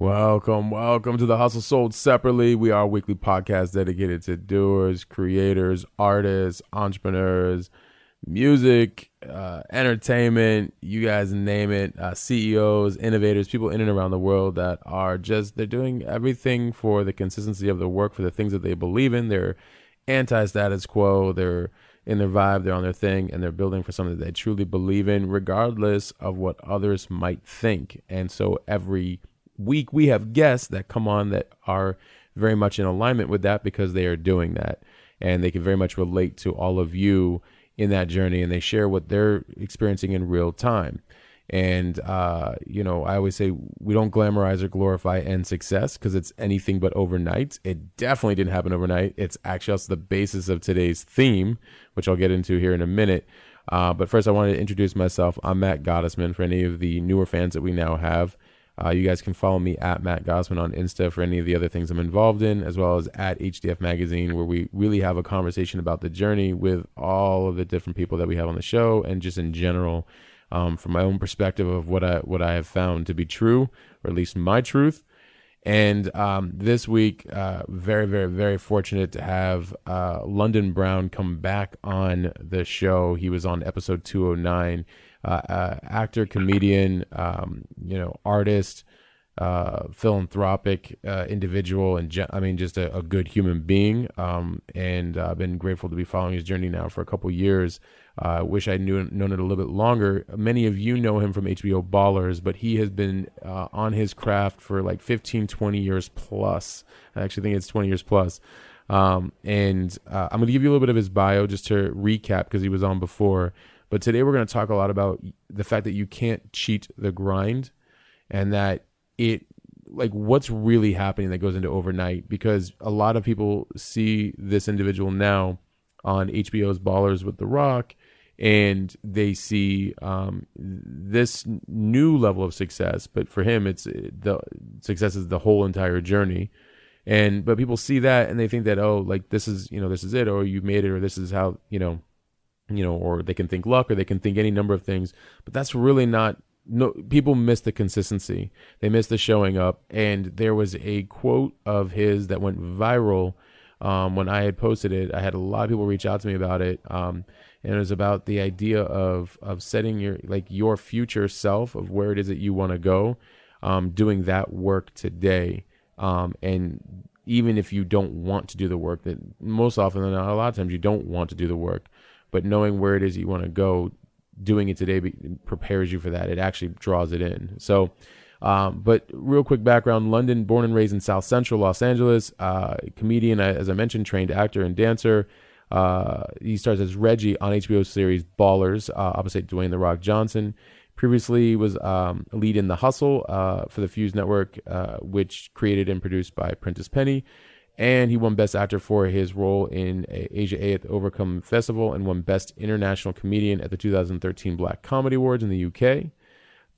Welcome, welcome to the Hustle Sold Separately. We are a weekly podcast dedicated to doers, creators, artists, entrepreneurs, music, uh, entertainment, you guys name it, uh, CEOs, innovators, people in and around the world that are just, they're doing everything for the consistency of their work, for the things that they believe in. They're anti status quo, they're in their vibe, they're on their thing, and they're building for something that they truly believe in, regardless of what others might think. And so every week we have guests that come on that are very much in alignment with that because they are doing that. And they can very much relate to all of you in that journey and they share what they're experiencing in real time. And uh, you know i always say we don't glamorize or glorify end success because it's anything but overnight. It definitely didn't happen overnight. It's actually also the basis of today's theme which i'll get into here in a minute. Uh, but first i wanted to introduce myself. I'm matt gottesman for any of the newer fans that we now have uh, you guys can follow me at Matt Gottesman on Insta for any of the other things I'm involved in, as well as at HDF Magazine, where we really have a conversation about the journey with all of the different people that we have on the show, and just in general, um, from my own perspective of what I what I have found to be true, or at least my truth. And um, this week, uh, very, very, very fortunate to have uh, London Brown come back on the show. He was on episode 209 uh, uh, actor, comedian, um, you know, artist, uh, philanthropic uh, individual, and I mean, just a, a good human being. Um, and I've been grateful to be following his journey now for a couple years. I wish I knew known it a little bit longer. Many of you know him from HBO Ballers, but he has been uh, on his craft for like 15, 20 years plus. I actually think it's 20 years plus. Um, and uh, I'm going to give you a little bit of his bio just to recap because he was on before. But today we're going to talk a lot about the fact that you can't cheat the grind and that it like what's really happening that goes into overnight because a lot of people see this individual now on HBO's Ballers with The Rock and they see um, this new level of success. But for him it's the success is the whole entire journey. And but people see that and they think that oh like this is you know this is it or you made it or this is how you know you know, or they can think luck or they can think any number of things, but that's really not no people miss the consistency. They miss the showing up. And there was a quote of his that went viral um, when I had posted it. I had a lot of people reach out to me about it. Um, and it was about the idea of of setting your like your future self of where it is that you want to go, um, doing that work today. Um, and even if you don't want to do the work, that most often than not, a lot of times you don't want to do the work but knowing where it is you want to go doing it today prepares you for that. It actually draws it in. So um, but real quick background london born and raised in south central los angeles uh, comedian as i mentioned trained actor and dancer. Uh, he stars as reggie on hbo series ballers uh, opposite dwayne the rock johnson. Previously was um, lead in the hustle uh, for the fuse network uh, which created and produced by prentice penny and he won Best Actor for his role in Asia A at the Overcome Festival and won Best International Comedian at the 2013 Black Comedy Awards in the UK.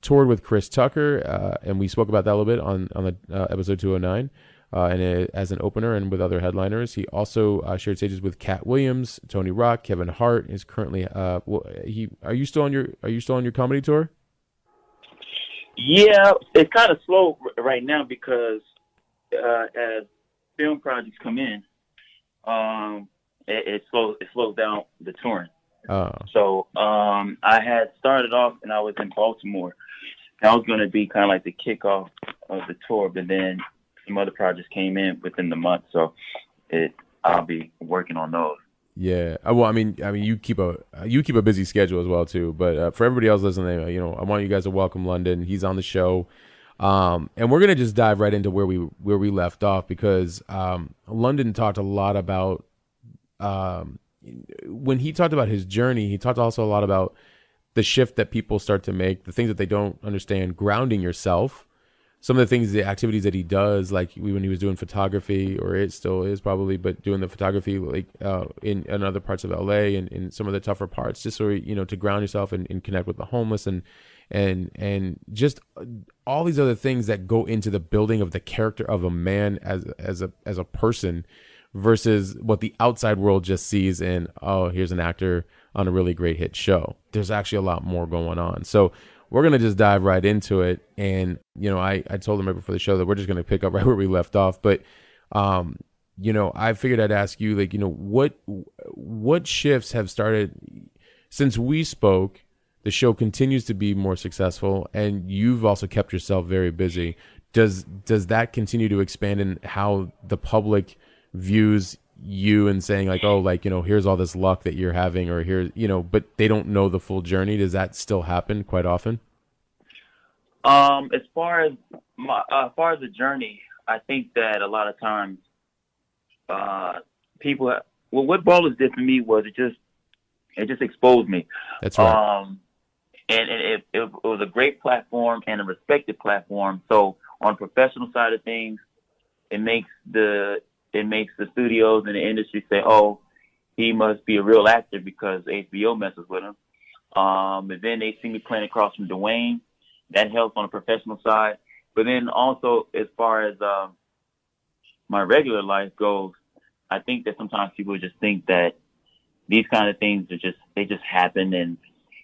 Toured with Chris Tucker, uh, and we spoke about that a little bit on on the uh, episode 209. Uh, and it, as an opener and with other headliners, he also uh, shared stages with Katt Williams, Tony Rock, Kevin Hart. Is currently uh, well, he are you still on your are you still on your comedy tour? Yeah, it's kind of slow right now because uh, as film projects come in, um, it, it slows it slows down the touring. Oh. So um, I had started off and I was in Baltimore. That was going to be kind of like the kickoff of the tour, but then some other projects came in within the month, so it I'll be working on those. Yeah, uh, well, I mean, I mean, you keep a you keep a busy schedule as well too. But uh, for everybody else listening, you know, I want you guys to welcome London. He's on the show. Um, and we're gonna just dive right into where we where we left off because um, London talked a lot about um, when he talked about his journey. He talked also a lot about the shift that people start to make, the things that they don't understand, grounding yourself, some of the things, the activities that he does, like when he was doing photography, or it still is probably, but doing the photography like uh, in, in other parts of LA and in some of the tougher parts, just so you know to ground yourself and, and connect with the homeless and and and just all these other things that go into the building of the character of a man as as a as a person versus what the outside world just sees in oh here's an actor on a really great hit show. There's actually a lot more going on. So we're gonna just dive right into it. And you know, I I told them right before the show that we're just gonna pick up right where we left off. But um, you know, I figured I'd ask you, like, you know, what what shifts have started since we spoke. The show continues to be more successful, and you've also kept yourself very busy. Does does that continue to expand in how the public views you and saying like, oh, like you know, here's all this luck that you're having, or here, you know, but they don't know the full journey. Does that still happen quite often? Um, as far as my, uh, as far as the journey, I think that a lot of times, uh, people, well, what Ballers did for me was it just, it just exposed me. That's right. Um, and, and it, it, it was a great platform and a respected platform. So on professional side of things, it makes the it makes the studios and the industry say, "Oh, he must be a real actor because HBO messes with him." Um, and then they see me playing across from Dwayne. That helps on the professional side. But then also, as far as um, my regular life goes, I think that sometimes people just think that these kind of things are just they just happen, and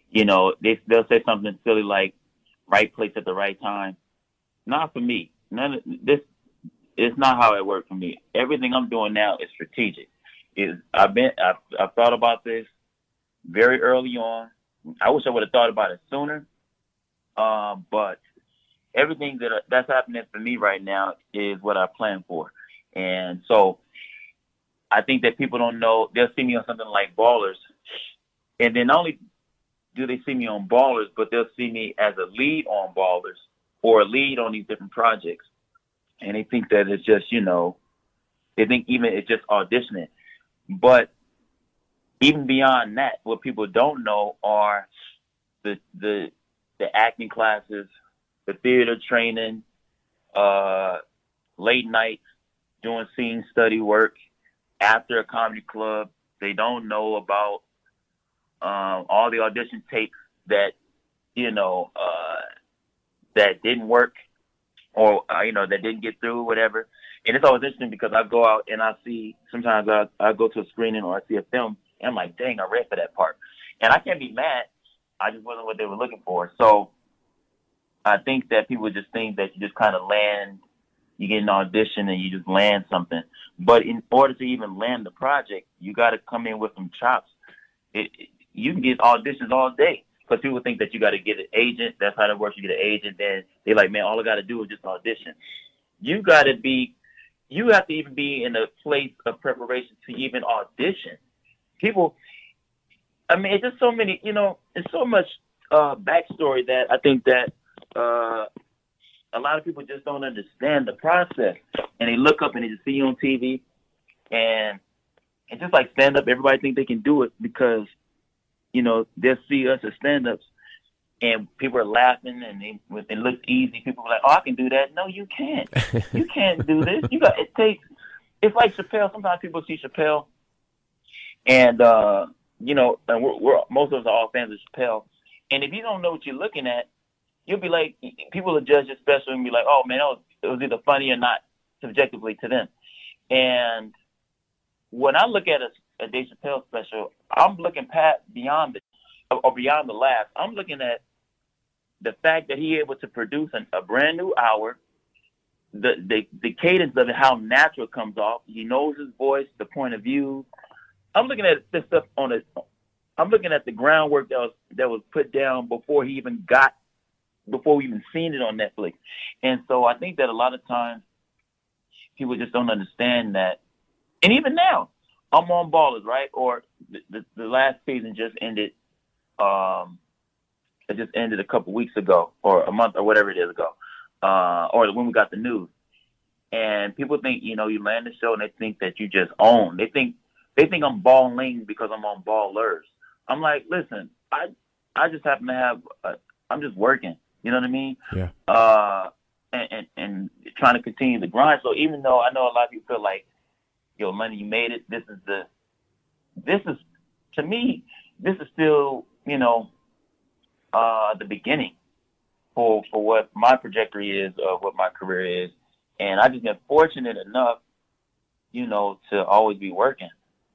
you know they they'll say something silly like "right place at the right time." Not for me. None of this it's not how it worked for me. Everything I'm doing now is strategic. Is I've been I've, I've thought about this very early on. I wish I would have thought about it sooner. Um, but everything that that's happening for me right now is what I plan for, and so I think that people don't know. They'll see me on something like Ballers, and then not only do they see me on Ballers, but they'll see me as a lead on Ballers or a lead on these different projects and they think that it's just you know they think even it's just auditioning. But even beyond that what people don't know are the the the acting classes the theater training uh late nights doing scene study work after a comedy club. They don't know about um all the audition tapes that you know uh that didn't work or uh, you know that didn't get through, whatever. And it's always interesting because I go out and I see sometimes I I go to a screening or I see a film and I'm like, dang, I read for that part, and I can't be mad. I just wasn't what they were looking for. So I think that people just think that you just kind of land, you get an audition and you just land something. But in order to even land the project, you got to come in with some chops. It, it, you can get auditions all day because people think that you got to get an agent. That's how it works. You get an agent, then they're like, man, all I got to do is just audition. You got to be, you have to even be in a place of preparation to even audition. People, I mean, it's just so many, you know, it's so much uh, backstory that I think that uh, a lot of people just don't understand the process, and they look up and they just see you on TV, and and just like stand up, everybody think they can do it because you know, they'll see us as stand-ups and people are laughing and they, it looks easy. People are like, "Oh, I can do that." No, you can't. you can't do this. You got it takes. It's like Chappelle. Sometimes people see Chappelle, and uh, you know, and we're, we're most of us are all fans of Chappelle. And if you don't know what you're looking at, you'll be like, people will judge your special and be like, "Oh man, it was, it was either funny or not subjectively to them." And when I look at a a Dave Chappelle special, I'm looking past beyond the or beyond the laugh. I'm looking at the fact that he able to produce an, a brand new hour, the, the the cadence of it, how natural it comes off. He knows his voice, the point of view. I'm looking at this stuff on a. I'm looking at the groundwork that was that was put down before he even got, before we even seen it on Netflix, and so I think that a lot of times people just don't understand that, and even now, I'm on Ballers, right? Or the, the, the last season just ended. Um, it just ended a couple weeks ago, or a month, or whatever it is ago, uh, or when we got the news. And people think, you know, you land the show and they think that you just own. They think they think I'm balling because I'm on Ballers. I'm like, listen, I I just happen to have. A, I'm just working. You know what I mean? Yeah. Uh, and, and, and trying to continue the grind. So even though I know a lot of people feel like, yo, money, you made it. This is the, this is to me, this is still, you know, uh, the beginning for for what my trajectory is of what my career is, and I've just been fortunate enough, you know, to always be working.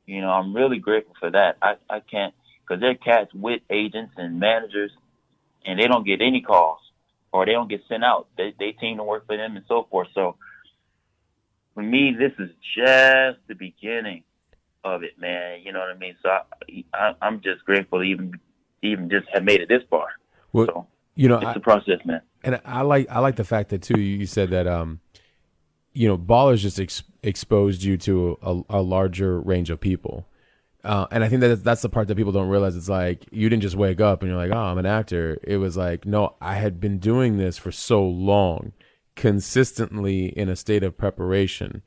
You know, I'm really grateful for that. I I can't because they're cats with agents and managers, and they don't get any calls or they don't get sent out. They they team to work for them and so forth. So for me, this is just the beginning of it, man. You know what I mean? So I, I I'm just grateful to even even just have made it this far. Well, so you know, it's I, a process, man. and I like I like the fact that too. You said that um, you know, ballers just ex- exposed you to a, a larger range of people. Uh, and I think that that's the part that people don't realize. It's like you didn't just wake up and you're like, "Oh, I'm an actor." It was like, no, I had been doing this for so long, consistently in a state of preparation,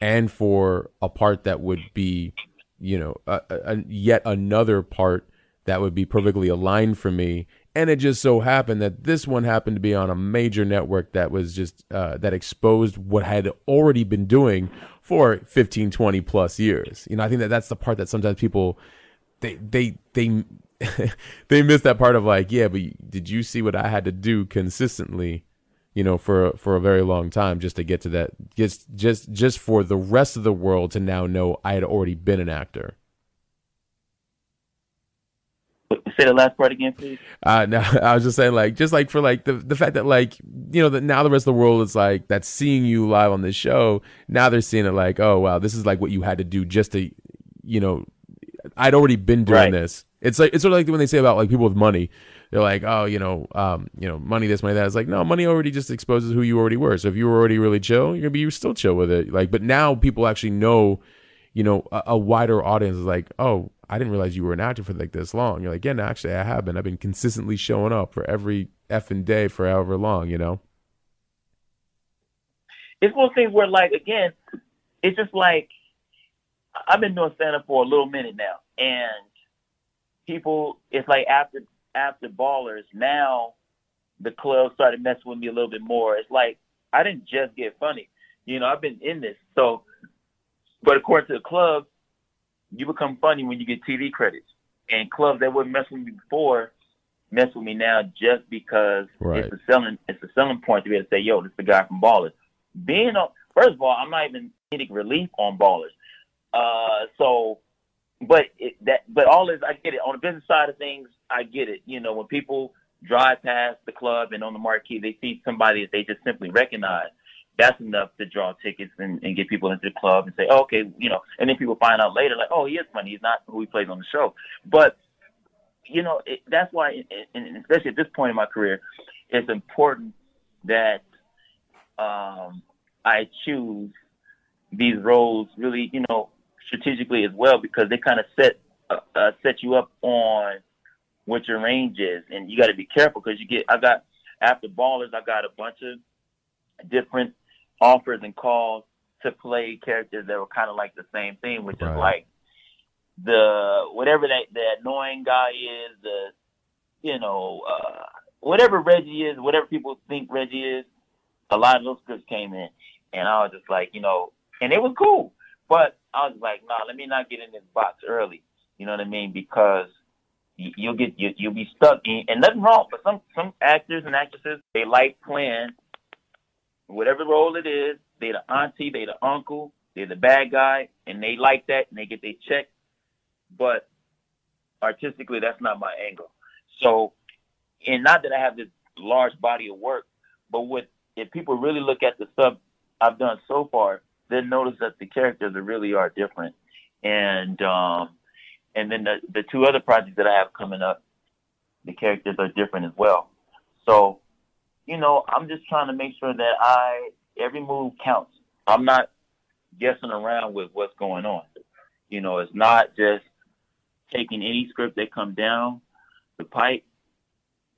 and for a part that would be, you know, a, a, yet another part that would be perfectly aligned for me. And it just so happened that this one happened to be on a major network that was just uh, that exposed what I had already been doing for 15 20 plus years you know i think that that's the part that sometimes people they they they they miss that part of like yeah but did you see what i had to do consistently you know for for a very long time just to get to that just just just for the rest of the world to now know i had already been an actor Say the last part again, please. Uh, no, I was just saying, like, just like for like the the fact that like you know that now the rest of the world is like that's seeing you live on this show. Now they're seeing it like, oh wow, this is like what you had to do just to, you know, I'd already been doing Right. this. It's like it's sort of like when they say about like people with money. They're like, oh, you know, um, you know, money this, money that. It's like, no, money already just exposes who you already were. So if you were already really chill, you're gonna be still chill with it. Like, but now people actually know, you know, a, a wider audience is like, oh, I didn't realize you were an actor for like this long. You're like, yeah, no, actually, I have been. I've been consistently showing up for every effing day for however long, you know. It's one thing where, like, again, it's just like I've been doing up for a little minute now, and people, it's like after after ballers, now the club started messing with me a little bit more. It's like I didn't just get funny, you know. I've been in this, so. But according to the club, you become funny when you get TV credits, and clubs that wouldn't mess with me before mess with me now just because Right. it's a selling it's a selling point to be able to say, "Yo, this is the guy from Ballers." Being on, first of all, I'm not even getting relief on Ballers. Uh, so, but it, that, but all is I get it. On the business side of things, I get it. You know, when people drive past the club and on the marquee, they see somebody that they just simply recognize. That's enough to draw tickets and, and get people into the club and say, oh, okay, you know, and then people find out later, like, oh, he is funny. He's not who he plays on the show. But, you know, it, that's why, and especially at this point in my career, it's important that um, I choose these roles really, you know, strategically as well because they kind of set uh, uh, set you up on what your range is, and you got to be careful because you get. I got after ballers, I got a bunch of different offers and calls to play characters that were kind of like the same thing, which Right. is like the whatever that the annoying guy is, the you know uh, whatever Reggie is, whatever people think Reggie is. A lot of those scripts came in, and I was just like, you know, and it was cool. But I was like, nah, let me not get in this box early. You know what I mean? Because you- you'll get you, you'll be stuck. In, and nothing wrong, but some some actors and actresses they like playing whatever role it is. They the auntie, they the uncle, they're the bad guy, and they like that, and they get their check. But artistically, that's not my angle. So, and not that I have this large body of work, but what if people really look at the stuff I've done so far, they'll notice that the characters really are different. And um, and then the the two other projects that I have coming up, the characters are different as well. So, you know, I'm just trying to make sure that I every move counts. I'm not guessing around with what's going on. You know, it's not just taking any script that come down the pipe.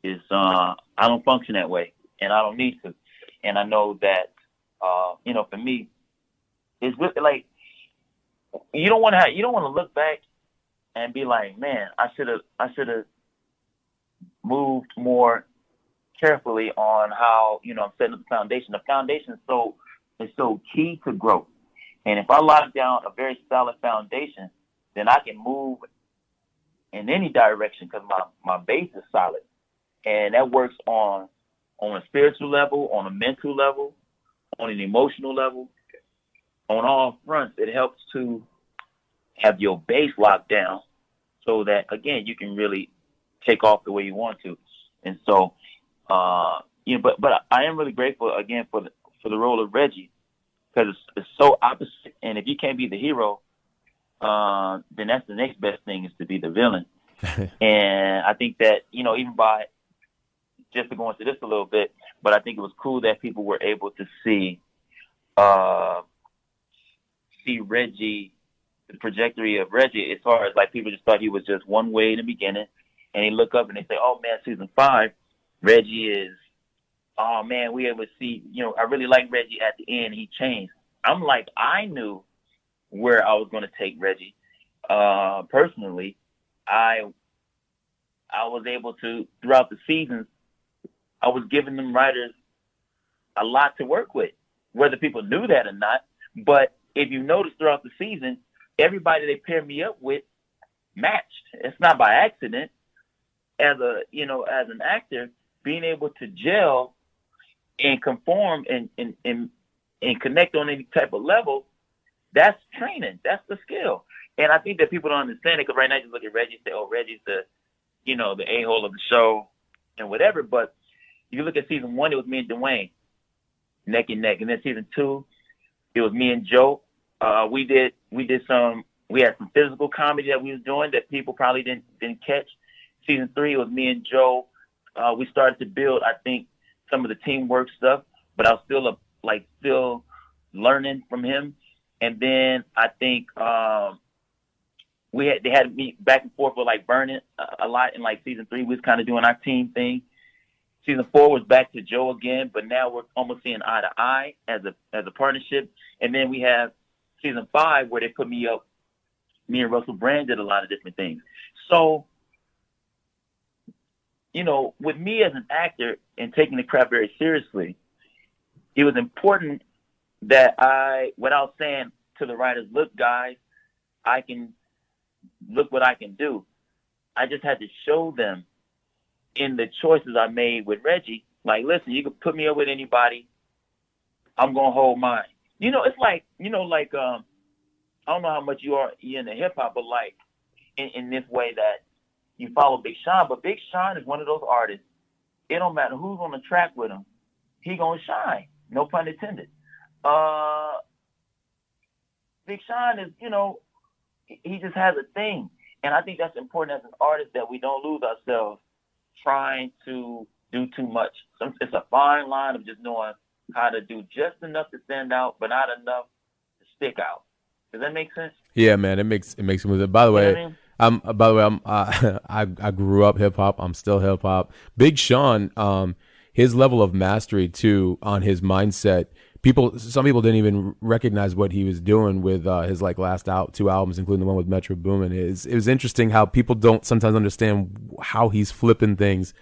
Is uh, I don't function that way, and I don't need to. And I know that, uh, you know, for me, it's like you don't want to you don't want to look back and be like, man, I should have I should have moved more carefully on how you know I'm setting up the foundation. The foundation is so is so key to growth, and if I lock down a very solid foundation, then I can move in any direction because my my base is solid, and that works on on a spiritual level, on a mental level, on an emotional level, on all fronts. It helps to have your base locked down so that again you can really take off the way you want to. And so, uh, you know, but but I am really grateful again for the for the role of Reggie because it's, it's so opposite. And if you can't be the hero, uh, then that's the next best thing is to be the villain. and I think that you know even by just to go into this a little bit, but I think it was cool that people were able to see uh, see Reggie the trajectory of Reggie as far as like people just thought he was just one way in the beginning, and they look up and they say, "Oh man, season five, Reggie is." Oh man, we to see. You know, I really like Reggie at the end. He changed. I'm like, I knew where I was going to take Reggie. Uh, personally, I I was able to throughout the seasons. I was giving them writers a lot to work with, whether people knew that or not. But if you notice throughout the season, everybody they pair me up with matched. It's not by accident. As a you know, as an actor, being able to gel and conform and and and, and connect on any type of level, that's training. That's the skill. And I think that people don't understand it because right now you look at Reggie and say, "Oh, Reggie's the, you know, the a hole of the show, and whatever." But if you look at season one, it was me and Dwayne, neck and neck, and then season two, it was me and Joe. Uh, we did we did some we had some physical comedy that we was doing that people probably didn't didn't catch. Season three was me and Joe. Uh, we started to build, I think, some of the teamwork stuff, but I was still a, like still learning from him. And then I think um, we had they had me back and forth with like Vernon a, a lot in like season three. We was kind of doing our team thing. Season four was back to Joe again, but now we're almost seeing eye to eye as a as a partnership. And then we have season five where they put me up. Me and Russell Brand did a lot of different things. So, you know, with me as an actor and taking the craft very seriously, it was important that I, without saying to the writers, look, guys, I can look what I can do. I just had to show them in the choices I made with Reggie, like, listen, you can put me up with anybody. I'm gonna hold mine. You know, it's like you know, like um, I don't know how much you are in the hip hop, but like in, in this way that you follow Big Sean, but Big Sean is one of those artists. It don't matter who's on the track with him, he gonna shine. No pun intended. Uh, Big Sean is, you know, he just has a thing, and I think that's important as an artist that we don't lose ourselves trying to do too much. It's a fine line of just knowing how to do just enough to stand out, but not enough to stick out. Does that make sense? Yeah, man, it makes it makes me. By the way, you know I mean? I'm by the way, I'm uh, I I grew up hip hop. I'm still hip hop. Big Sean, um, his level of mastery too on his mindset. People, some people didn't even recognize what he was doing with uh, his like last out two albums, including the one with Metro Boomin. Is it was interesting how people don't sometimes understand how he's flipping things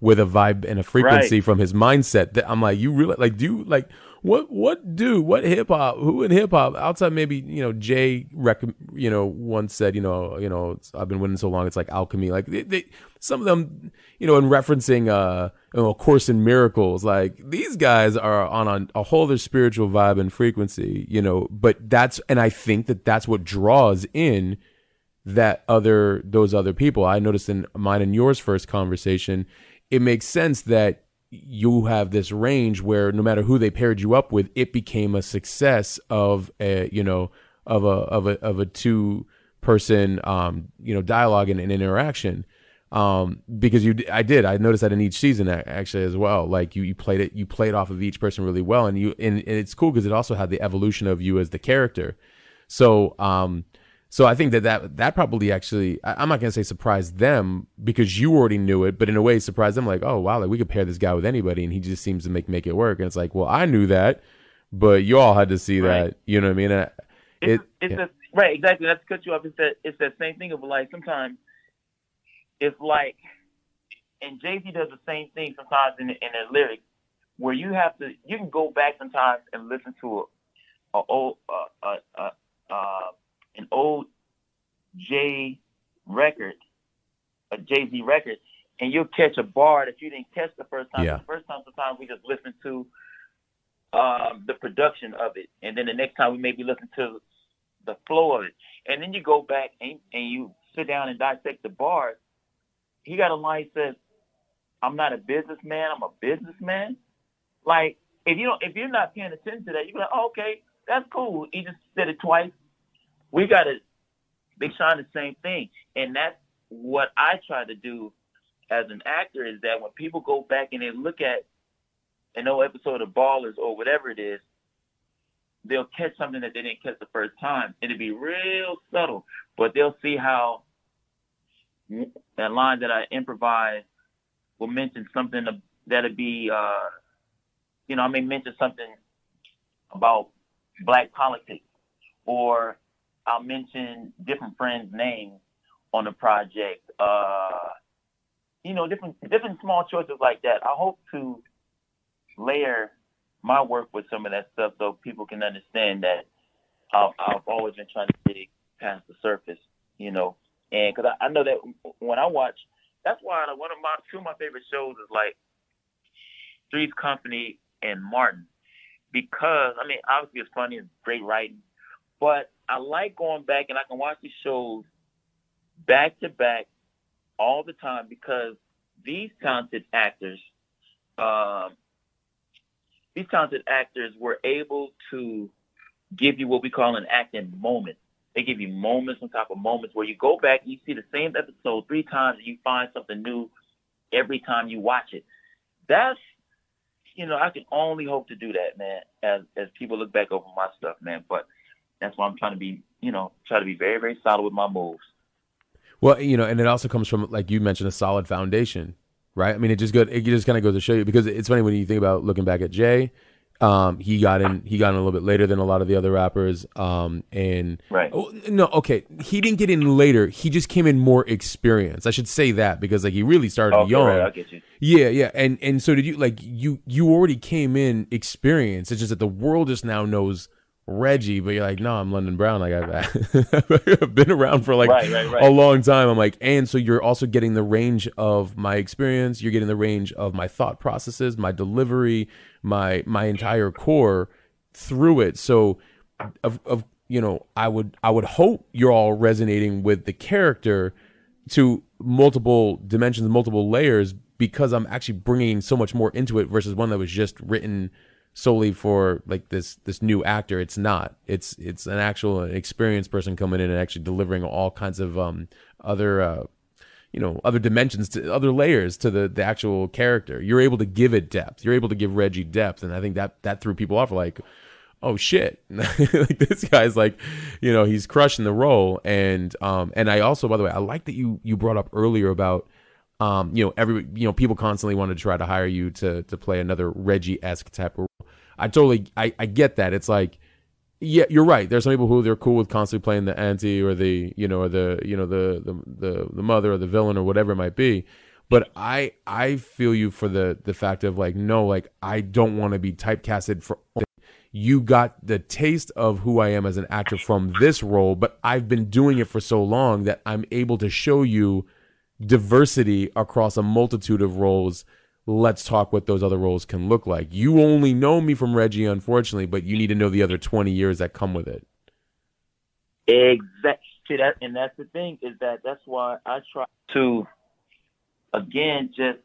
with a vibe and a frequency right. from his mindset. That I'm like, you really like do you, like what what do what hip hop who in hip hop outside maybe you know Jay rec- you know once said you know you know I've been winning so long it's like alchemy. Like they, they, some of them you know in referencing uh you know, course in miracles like these guys are on a, a whole other spiritual vibe and frequency you know but that's and I think that that's what draws in that other those other people. I noticed in mine and yours first conversation it makes sense that you have this range where no matter who they paired you up with, it became a success of a you know of a of a of a two person um you know dialogue and, and interaction. Um because you I did. I noticed that in each season actually as well. Like you you played it you played off of each person really well and you and, and it's cool because it also had the evolution of you as the character. So um so I think that that, that probably actually, I, am not going to say surprised them because you already knew it, but in a way surprised them like, oh, wow, like we could pair this guy with anybody and he just seems to make, make it work. And it's like, well, I knew that, but you all had to see right. that. You know what I mean? And it's, it, it's yeah. a, right, exactly. That's cut you off. It's that, it's that same thing of like sometimes it's like and Jay Z does the same thing sometimes in in the lyrics, where you have to you can go back sometimes and listen to a, a old uh, uh, uh, uh, an old Jay record, a Jay Z record, and you'll catch a bar that you didn't catch the first time. Yeah. The first time, sometimes we just listen to um, the production of it, and then the next time we maybe listen to the flow of it, and then you go back and, and you sit down and dissect the bars. He got a line that says, "I'm not a businessman. I'm a businessman." Like if you don't, if you're not paying attention to that, you're like, oh, "Okay, that's cool." He just said it twice. We got to Big Sean the same thing, and that's what I try to do as an actor is that when people go back and they look at an old episode of Ballers or whatever it is, they'll catch something that they didn't catch the first time. It'll be real subtle, but they'll see how that line that I improvised will mention something that'll be, uh, you know, I may mention something about black politics, or I'll mention different friends' names on the project. Uh, you know, different different small choices like that. I hope to layer my work with some of that stuff so people can understand that I've, I've always been trying to dig past the surface, you know. And because I, I know that when I watch, that's why one of my two of my favorite shows is like Three's Company and Martin, because I mean obviously it's funny, it's great writing, but I like going back and I can watch these shows back to back all the time because these talented actors, um, these talented actors were able to give you what we call an acting moment. They give you moments on top of moments where you go back and you see the same episode three times and you find something new every time you watch it. That's you know, I can only hope to do that, man, as as people look back over my stuff, man. But that's why I'm trying to be, you know, try to be very, very solid with my moves. Well, you know, and it also comes from like you mentioned a solid foundation, right? I mean, it just good. It just kind of goes to show you because it's funny when you think about looking back at Jay. Um, he got in. He got in a little bit later than a lot of the other rappers. Um, and right. Oh, no, okay, he didn't get in later. He just came in more experienced. I should say that because like he really started okay, young. Right, I get you. Yeah, yeah, and and so did you. Like you, you already came in experienced. It's just that the world just now knows Reggie, but you're like, no, I'm London Brown. Like I've, I've been around for like right, right, right. a long time. I'm like, and so you're also getting the range of my experience. You're getting the range of my thought processes, my delivery, my my entire core through it. So, of of you know, I would I would hope you're all resonating with the character to multiple dimensions, multiple layers, because I'm actually bringing so much more into it versus one that was just written solely for like this this new actor. It's not. It's it's an actual experienced person coming in and actually delivering all kinds of um other uh you know other dimensions to other layers to the the actual character. You're able to give it depth. You're able to give Reggie depth, and I think that that threw people off. Like, oh shit, like this guy's like, you know, he's crushing the role. And um and I also, by the way, I like that you you brought up earlier about um, you know, every you know, people constantly want to try to hire you to to play another Reggie esque type of role. I totally I, I get that. It's like yeah, you're right. There's some people who they're cool with constantly playing the auntie or the you know or the you know the the the, the mother or the villain or whatever it might be. But I I feel you for the the fact of like no like I don't want to be typecasted for you got the taste of who I am as an actor from this role, but I've been doing it for so long that I'm able to show you diversity across a multitude of roles. Let's talk what those other roles can look like. You only know me from Reggie, unfortunately, but you need to know the other 20 years that come with it. Exactly. That, and that's the thing is that that's why I try to, again, just,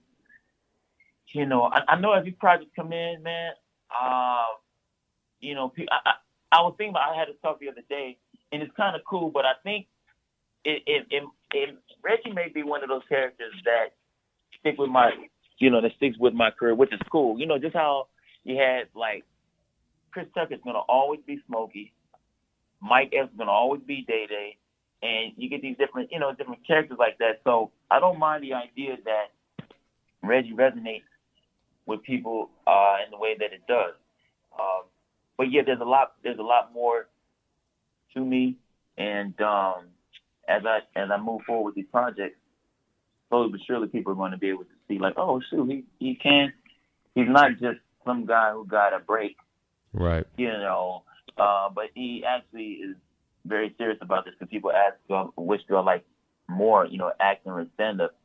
you know, I, I know every project come in, man. Uh, you know, I, I, I was thinking about, I had a talk the other day, and it's kind of cool, but I think it, it, it, it Reggie may be one of those characters that stick with my, you know, that sticks with my career, which is cool. You know, just how you had like Chris Tucker's gonna always be Smokey, Mike Epps gonna always be Day Day, and you get these different, you know, different characters like that. So I don't mind the idea that Reggie resonates with people uh, in the way that it does. Um, but yeah, there's a lot, there's a lot more to me, and um, as I as I move forward with these projects, slowly but surely people are going to be able to see like, oh shoot, he he can. He's not just some guy who got a break, Right. you know. Uh, but he actually is very serious about this because people ask, which do I like more, you know, acting or stand up?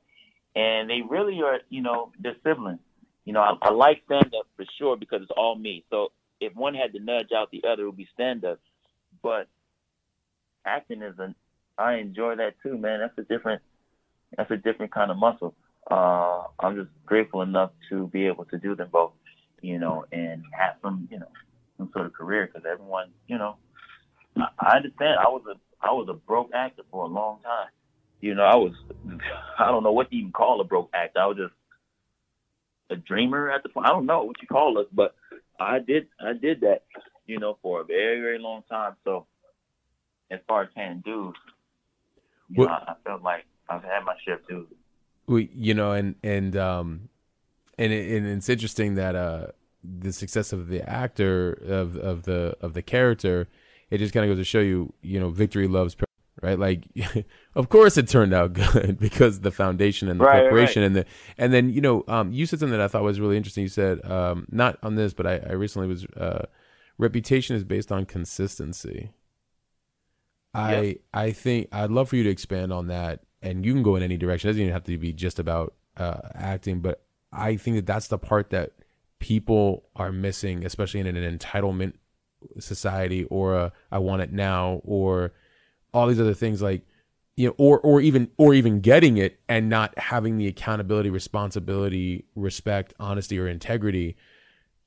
And they really are, you know, they're siblings. You know, I, I like stand up for sure because it's all me. So if one had to nudge out the other, it would be stand up. But acting is an, I enjoy that too, man. That's a different, that's a different kind of muscle. Uh, I'm just grateful enough to be able to do them both, you know, and have some, you know, some sort of career because everyone, you know, I, I understand. I was a I was a broke actor for a long time. You know, I was I don't know what to even call a broke actor. I was just a dreamer at the point. I don't know what you call us, but I did I did that, you know, for a very very long time. So as far as paying dues, you know, I, I felt like I've had my share too. we you know and and um and, it, and it's interesting that uh the success of the actor of of the of the character it just kind of goes to show you you know victory loves pre- right? Like of course it turned out good because the foundation and the Right, preparation and the and then you know um you said something that i thought was really interesting. You said um not on this but i, I recently was uh reputation is based on consistency I I think I'd love for you to expand on that, and you can go in any direction. It doesn't even have to be just about uh, acting, but I think that that's the part that people are missing, especially in an entitlement society or a I want it now or all these other things like you know or or even or even getting it and not having the accountability, responsibility, respect, honesty, or integrity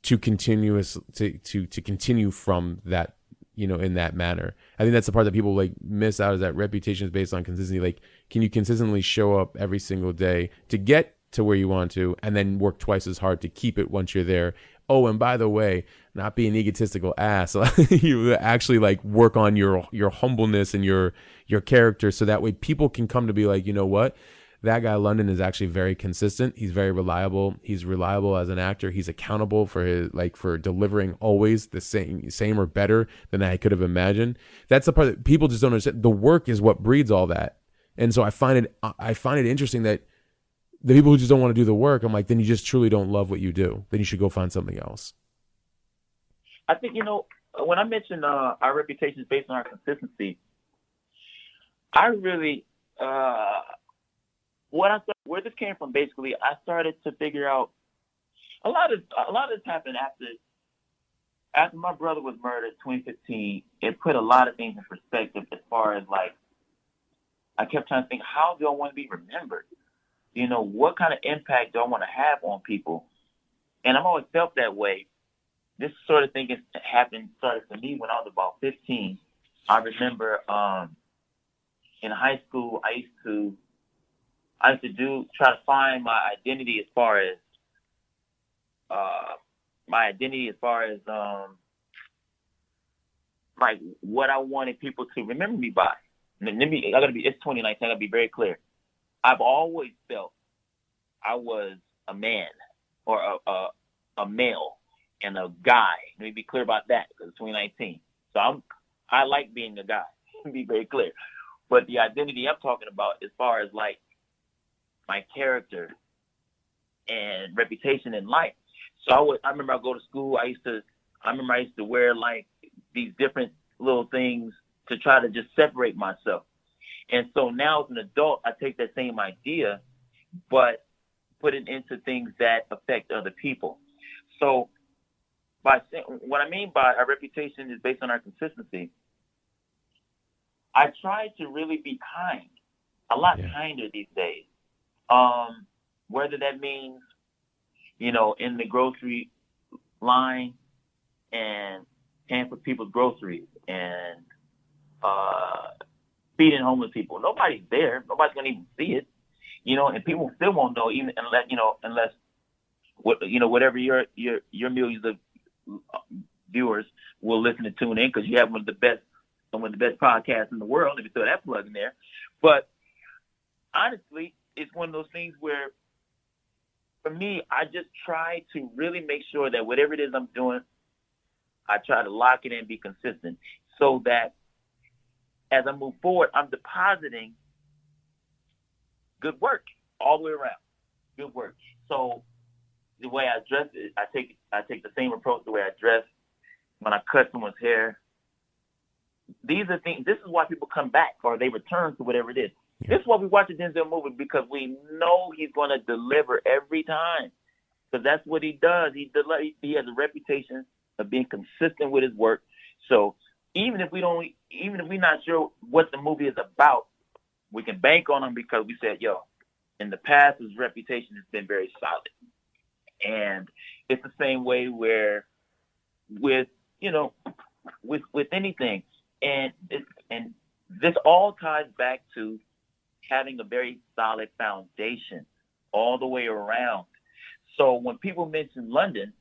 to continuous to to to continue from that you know in that manner. I think that's the part that people like miss out is that reputation is based on consistency. Like can you consistently show up every single day to get to where you want to and then work twice as hard to keep it once you're there? Oh and by the way not be an egotistical ass you actually like work on your your humbleness and your your character so that way people can come to be like you know what that guy London is actually very consistent. He's very reliable. He's reliable as an actor. He's accountable for his like for delivering always the same same or better than I could have imagined. That's the part that people just don't understand. The work is what breeds all that. And so I find it I find it interesting that the people who just don't want to do the work, I'm like, then you just truly don't love what you do. Then you should go find something else. I think you know when I mentioned uh, our reputation is based on our consistency. I really uh, what I where this came from. Basically, I started to figure out a lot of a lot of this happened after after my brother was murdered in 2015. It put a lot of things in perspective as far as like I kept trying to think, how do I want to be remembered? You know, what kind of impact do I want to have on people? And I've always felt that way this sort of thing has happened started for me when I was about 15. I remember um, in high school, I used to I used to do try to find my identity as far as uh, my identity as far as um, like what I wanted people to remember me by. Let me, I gotta be. It's 2019. I gotta be very clear. I've always felt I was a man or a, a, a male and a guy. Let me be clear about that because it's 2019. So I'm I like being a guy. be very clear. But the identity I'm talking about, as far as like my character and reputation in life. So I would I remember I go to school. I used to I remember I used to wear like these different little things to try to just separate myself. And so now as an adult, I take that same idea, but put it into things that affect other people. So by what I mean by our reputation is based on our consistency. I try to really be kind, a lot Yeah. kinder these days. Um, whether that means, you know, in the grocery line and paying for people's groceries and uh, feeding homeless people. Nobody's there. Nobody's gonna even see it, you know, and people still won't know even unless you know unless what you know whatever your your your millions of viewers will listen to tune in because you have one of the best one of the best podcasts in the world. If you throw that plug in there, but honestly, it's one of those things where for me, I just try to really make sure that whatever it is I'm doing, I try to lock it in, and be consistent, so that as I move forward, I'm depositing good work all the way around. Good work. So the way I dress it, I take I take the same approach the way I dress when I cut someone's hair. These are things. This is why people come back or they return to whatever it is. This is why we watch a Denzel movie because we know he's going to deliver every time. Because that's what he does. He del- he has a reputation of being consistent with his work. So even if we don't, even if we're not sure what the movie is about, we can bank on him because we said, yo, in the past his reputation has been very solid. And it's the same way where with you know with with anything, and it, and this all ties back to having a very solid foundation all the way around. So when people mention London,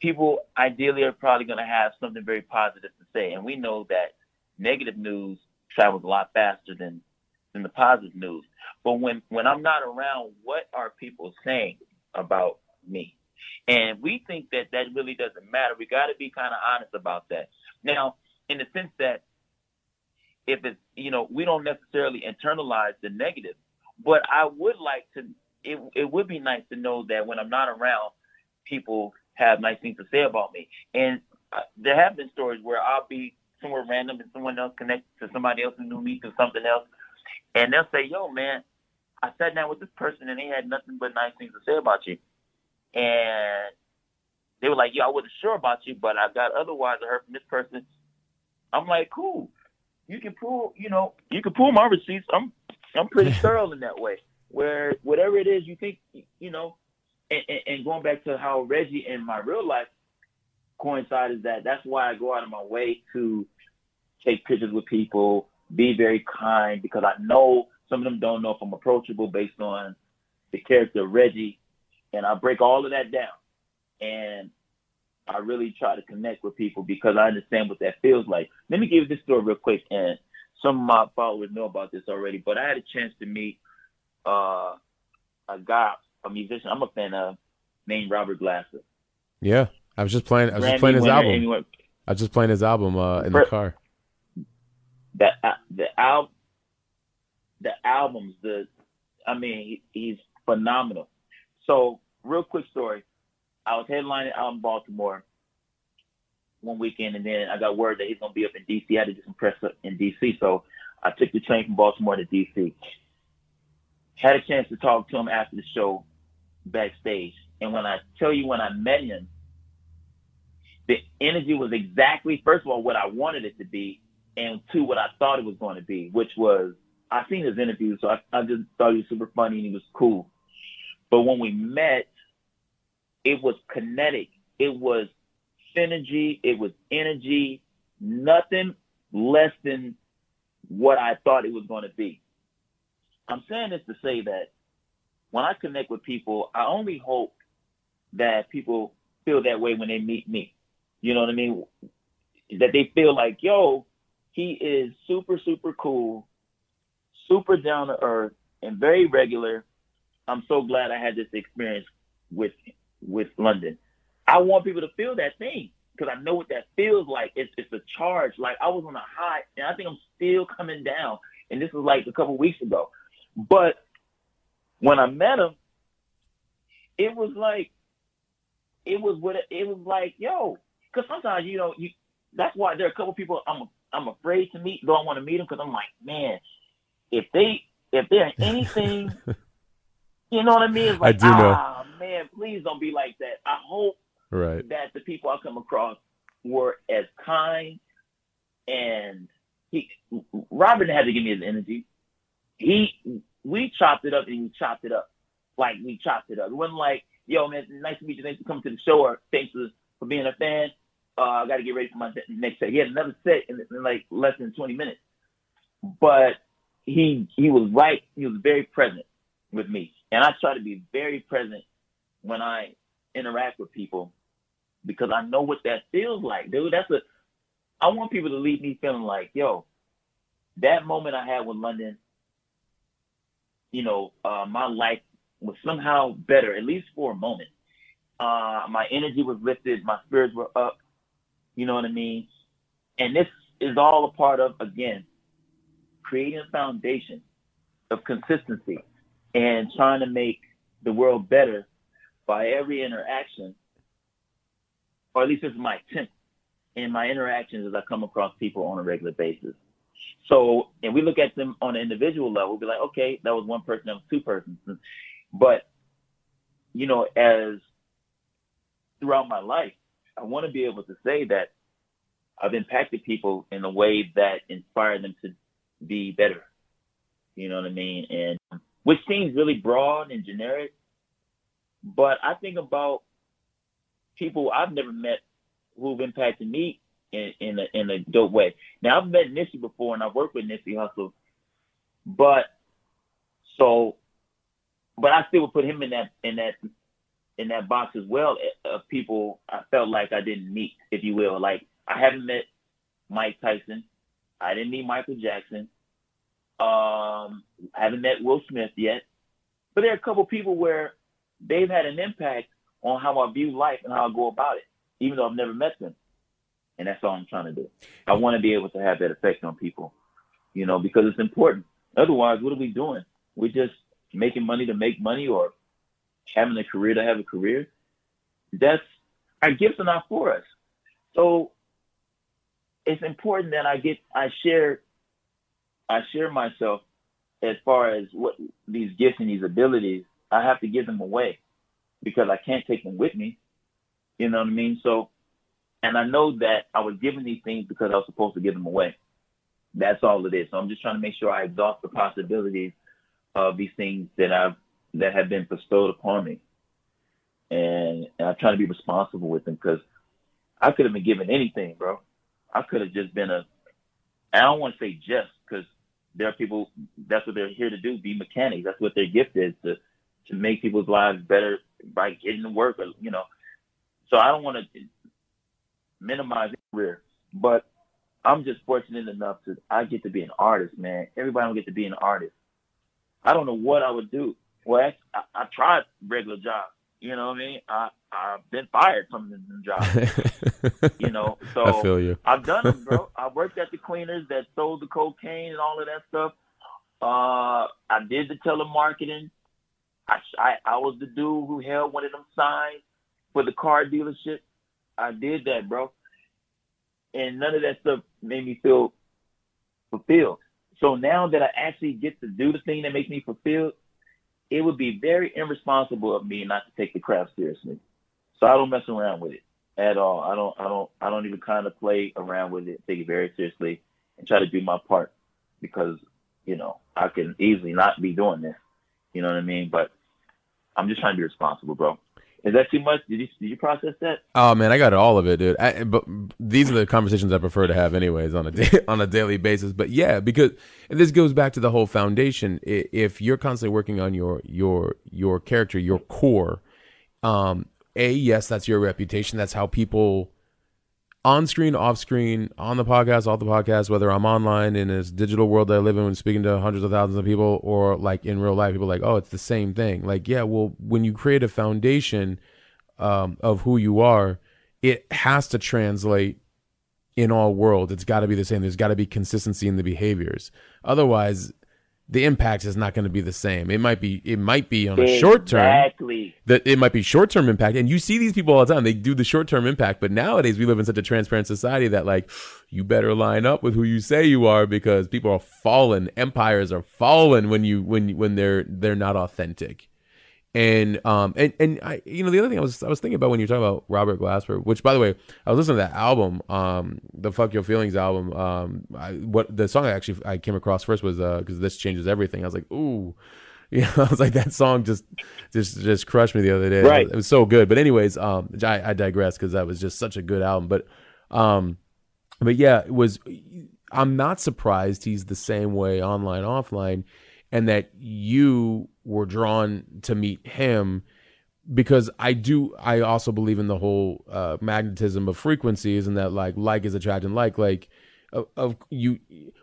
people ideally are probably going to have something very positive to say, and we know that negative news travels a lot faster than than the positive news. But when when I'm not around, what are people saying about me? And we think that that really doesn't matter. We got to be kind of honest about that. Now, in the sense that if it's you know we don't necessarily internalize the negative, but I would like to. It it would be nice to know that when I'm not around, people have nice things to say about me. And uh, there have been stories where I'll be somewhere random and someone else connected to somebody else who knew me through something else, and they'll say, "Yo, man, I sat down with this person and they had nothing but nice things to say about you." And they were like, "Yo, I wasn't sure about you, but I got otherwise. I heard from this person." I'm like, "Cool, you can pull, you know, you can pull my receipts. I'm, I'm pretty thorough in that way. Where whatever it is you think, you know, and, and, and going back to how Reggie in my real life coincide is that that's why I go out of my way to take pictures with people, be very kind because I know some of them don't know if I'm approachable based on the character of Reggie, and I break all of that down, and I really try to connect with people because I understand what that feels like. Let me give you this story real quick, and some of my followers know about this already, but I had a chance to meet uh, a guy, a musician I'm a fan of, named Robert Glasper. Yeah, I was just playing. I was just playing his album. I was just playing his album uh, in the car. the uh, the al- the albums the I mean he, he's phenomenal. So real quick story, I was headlining out in Baltimore one weekend, and then I got word that he's gonna be up in DC. I had to do some press up in DC, so I took the train from Baltimore to DC. Had a chance to talk to him after the show backstage, and when I tell you when I met him, the energy was exactly first of all what I wanted it to be, and two, what I thought it was going to be, which was I seen his interview, so I, I just thought he was super funny and he was cool. But when we met, it was kinetic. It was synergy. It was energy. Nothing less than what I thought it was going to be. I'm saying this to say that when I connect with people, I only hope that people feel that way when they meet me. You know what I mean? That they feel like, yo, he is super, super cool, super down to earth, and very regular. I'm so glad I had this experience with with London. I want people to feel that thing because I know what that feels like. It's it's a charge. Like I was on a high, and I think I'm still coming down. And this was like a couple weeks ago. But when I met him, it was like it was what it, was like, yo. Because sometimes you know you. That's why there are a couple people I'm I'm afraid to meet. Don't want to meet them because I'm like, man, if they if they're anything, you know what I mean? It's I like, do know. ah, man, please don't be like that. I hope Right. that the people I come across were as kind and he Robert had to give me his energy. He we chopped it up and we chopped it up. Like we chopped it up. It wasn't like, yo man, nice to meet you, thanks for coming to the show or thanks for, for being a fan. Uh, I gotta get ready for my next set. He had another set in, in like less than twenty minutes. But he he was right, he was very present with me. And I try to be very present when I interact with people because I know what that feels like, dude. That's a I want people to leave me feeling like, yo, that moment I had with London, you know, uh, my life was somehow better, at least for a moment. Uh, my energy was lifted, my spirits were up. You know what I mean? And this is all a part of, again, creating a foundation of consistency. and trying to make the world better by every interaction, or at least this is my attempt in my interactions as I come across people on a regular basis. So, and we look at them on an individual level, be like, okay, that was one person, that was two persons. But, you know, as throughout my life, I want to be able to say that I've impacted people in a way that inspired them to be better. You know what I mean? And which seems really broad and generic, but I think about people I've never met who've impacted me in, in a in a dope way. Now I've met Nipsey before and I've worked with Nipsey Hussle, but so but I still would put him in that in that in that box as well eh, of people I felt like I didn't meet, if you will. Like I haven't met Mike Tyson. I didn't meet Michael Jackson. Um, I haven't met Will Smith yet. But there are a couple people where they've had an impact on how I view life and how I go about it, even though I've never met them. And that's all I'm trying to do. I want to be able to have that effect on people, you know, because it's important. Otherwise, what are we doing? We're just making money to make money or having a career to have a career. That's our gifts are not for us. So it's important that I get I share I share myself as far as what these gifts and these abilities. I have to give them away because I can't take them with me. You know what I mean? So, and I know that I was given these things because I was supposed to give them away. That's all it is. So I'm just trying to make sure I exhaust the possibilities of these things that I've that have been bestowed upon me, and, and I'm trying to be responsible with them because I could have been given anything, bro. I could have just been a. I don't want to say just because there are people. That's what they're here to do. Be mechanics. That's what their gift is to to make people's lives better by getting to work. Or, you know. So I don't want to minimize career, but I'm just fortunate enough to I get to be an artist, man. Everybody don't get to be an artist. I don't know what I would do. Well, I, I tried regular jobs. You know what I mean? I I've been fired from the jobs. you know, so I feel you. I've done them, bro. I worked at the cleaners that sold the cocaine and all of that stuff. Uh, I did the telemarketing. I, I I was the dude who held one of them signs for the car dealership. I did that, bro. And none of that stuff made me feel fulfilled. So now that I actually get to do the thing that makes me fulfilled, it would be very irresponsible of me not to take the craft seriously. So I don't mess around with it at all. I don't I don't I don't even kind of play around with it, take it very seriously and try to do my part because, you know, I can easily not be doing this. You know what I mean? But I'm just trying to be responsible, bro. Is that too much? Did you did you process that? Oh man, I got all of it, dude. I, but these are the conversations I prefer to have, anyways, on a day, on a daily basis. But yeah, because this goes back to the whole foundation. If you're constantly working on your your your character, your core, um, a yes, that's your reputation. That's how people on screen, off screen, on the podcast, off the podcast, whether I'm online in this digital world that I live in, when speaking to hundreds of thousands of people, or like in real life, people like, oh, it's the same thing. Like, yeah, well, when you create a foundation um, of who you are, it has to translate in all worlds. It's got to be the same. There's got to be consistency in the behaviors. Otherwise, the impact is not going to be the same. It might be it might be on a exactly. short term. Exactly. That it might be short term impact, and you see these people all the time. They do the short term impact, but nowadays we live in such a transparent society that like you better line up with who you say you are because people are falling. Empires are falling when you when when they're they're not authentic. And um and and I you know the other thing I was I was thinking about when you're talking about Robert Glasper, which by the way I was listening to that album, um the Fuck Your Feelings album. Um, I, what the song I actually I came across first was uh because this changes everything. I was like ooh, you know I was like that song just just just crushed me the other day. Right, it was so good. But anyways, um I, I digress because that was just such a good album. But um, but yeah, it was. I'm not surprised he's the same way online offline and that you were drawn to meet him because I do I also believe in the whole uh, magnetism of frequencies and that like like is attracting like like of, of, you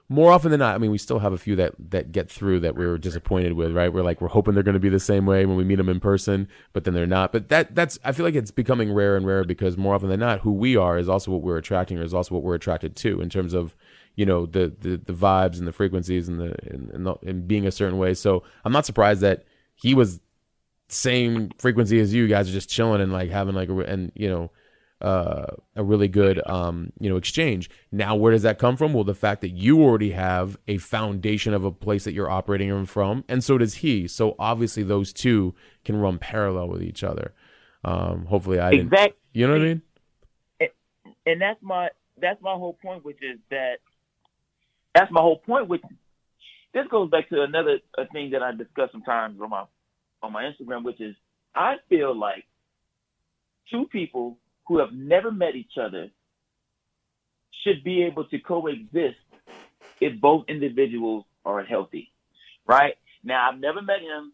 more often than not I mean we still have a few that that get through that we are disappointed with right? We're like we're hoping they're going to be the same way when we meet them in person but then they're not. But that that's I feel like it's becoming rare and rare because more often than not who we are is also what we're attracting or is also what we're attracted to in terms of you know the the, the vibes and the frequencies and the and, and, the, and being a certain way. So I'm not surprised that he was same frequency as you. you guys are just chilling and like having like a and you know uh, a really good um, you know exchange. Now, where does that come from? Well, the fact that you already have a foundation of a place that you're operating from, and so does he. So obviously, those two can run parallel with each other. Um, hopefully, I didn't. You know what I mean? and that's my that's my whole point, which is that that's my whole point. Which this goes back to another thing that I discuss sometimes on my on my Instagram, which is I feel like two people who have never met each other should be able to coexist if both individuals are healthy, right? Now I've never met him.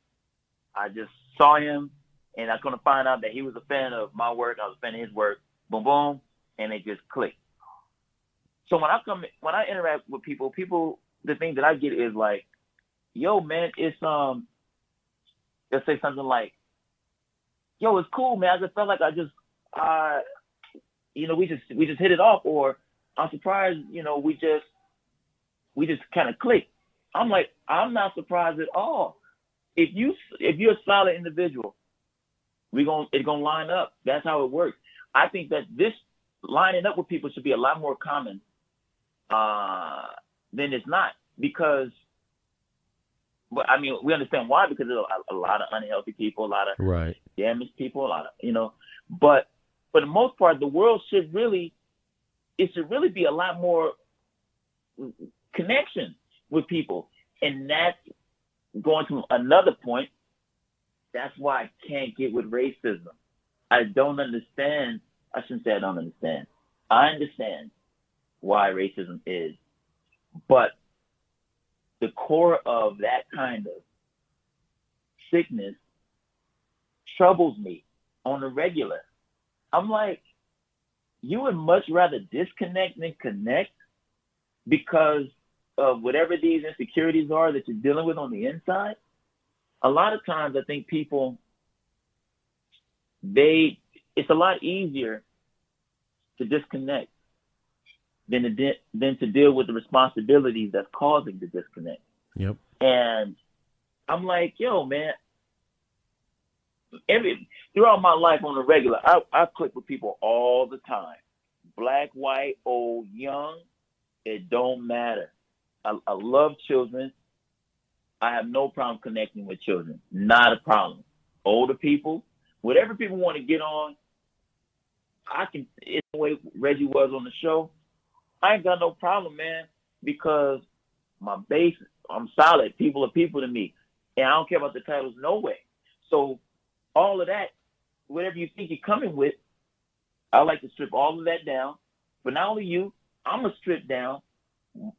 I just saw him, and I was gonna find out that he was a fan of my work. I was a fan of his work. Boom, boom and it just clicked. So when I come, when I interact with people, people, the thing that I get is like, yo, man, it's um, they'll say something like, yo, it's cool, man. I just felt like I just, uh, you know, we just we just hit it off, or I'm surprised, you know, we just we just kind of clicked. I'm like, I'm not surprised at all. If you if you're a solid individual, we going it's gonna line up. That's how it works. I think that this lining up with people should be a lot more common uh, than it's not because but I mean, we understand why because there's a, a, lot of unhealthy people, a lot of right damaged people, a lot of you know. But for the most part, the world should really it should really be a lot more connection with people, and that's going to another point. That's why I can't get with racism. I don't understand I shouldn't say I don't understand. I understand why racism is, but the core of that kind of sickness troubles me on a regular. I'm like, you would much rather disconnect than connect because of whatever these insecurities are that you're dealing with on the inside. A lot of times I think people they it's a lot easier to disconnect than to de- than to deal with the responsibilities that's causing the disconnect. Yep. And I'm like, yo, man. Every throughout my life on the regular, I, I click with people all the time. Black, white, old, young, it don't matter. I, I love children. I have no problem connecting with children. Not a problem. Older people, whatever people want to get on, I can. It's the way Reggie was on the show. I ain't got no problem, man, because my base, I'm solid. People are people to me, and I don't care about the titles, no way. So all of that, whatever you think you're coming with, I like to strip all of that down. But not only you, I'm gonna strip down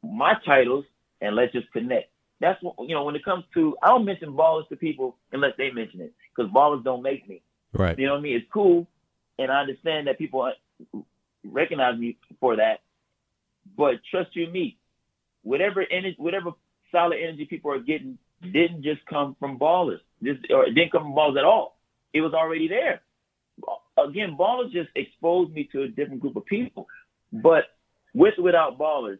my titles and let's just connect. That's what you know. When it comes to, I don't mention ballers to people unless they mention it, because ballers don't make me. Right. You know what I mean? It's cool, and I understand that people recognize me for that. But trust you me, whatever energy, whatever solid energy people are getting didn't just come from ballers. Just or it didn't come from ballers at all. It was already there. Again, ballers just exposed me to a different group of people. But with without ballers,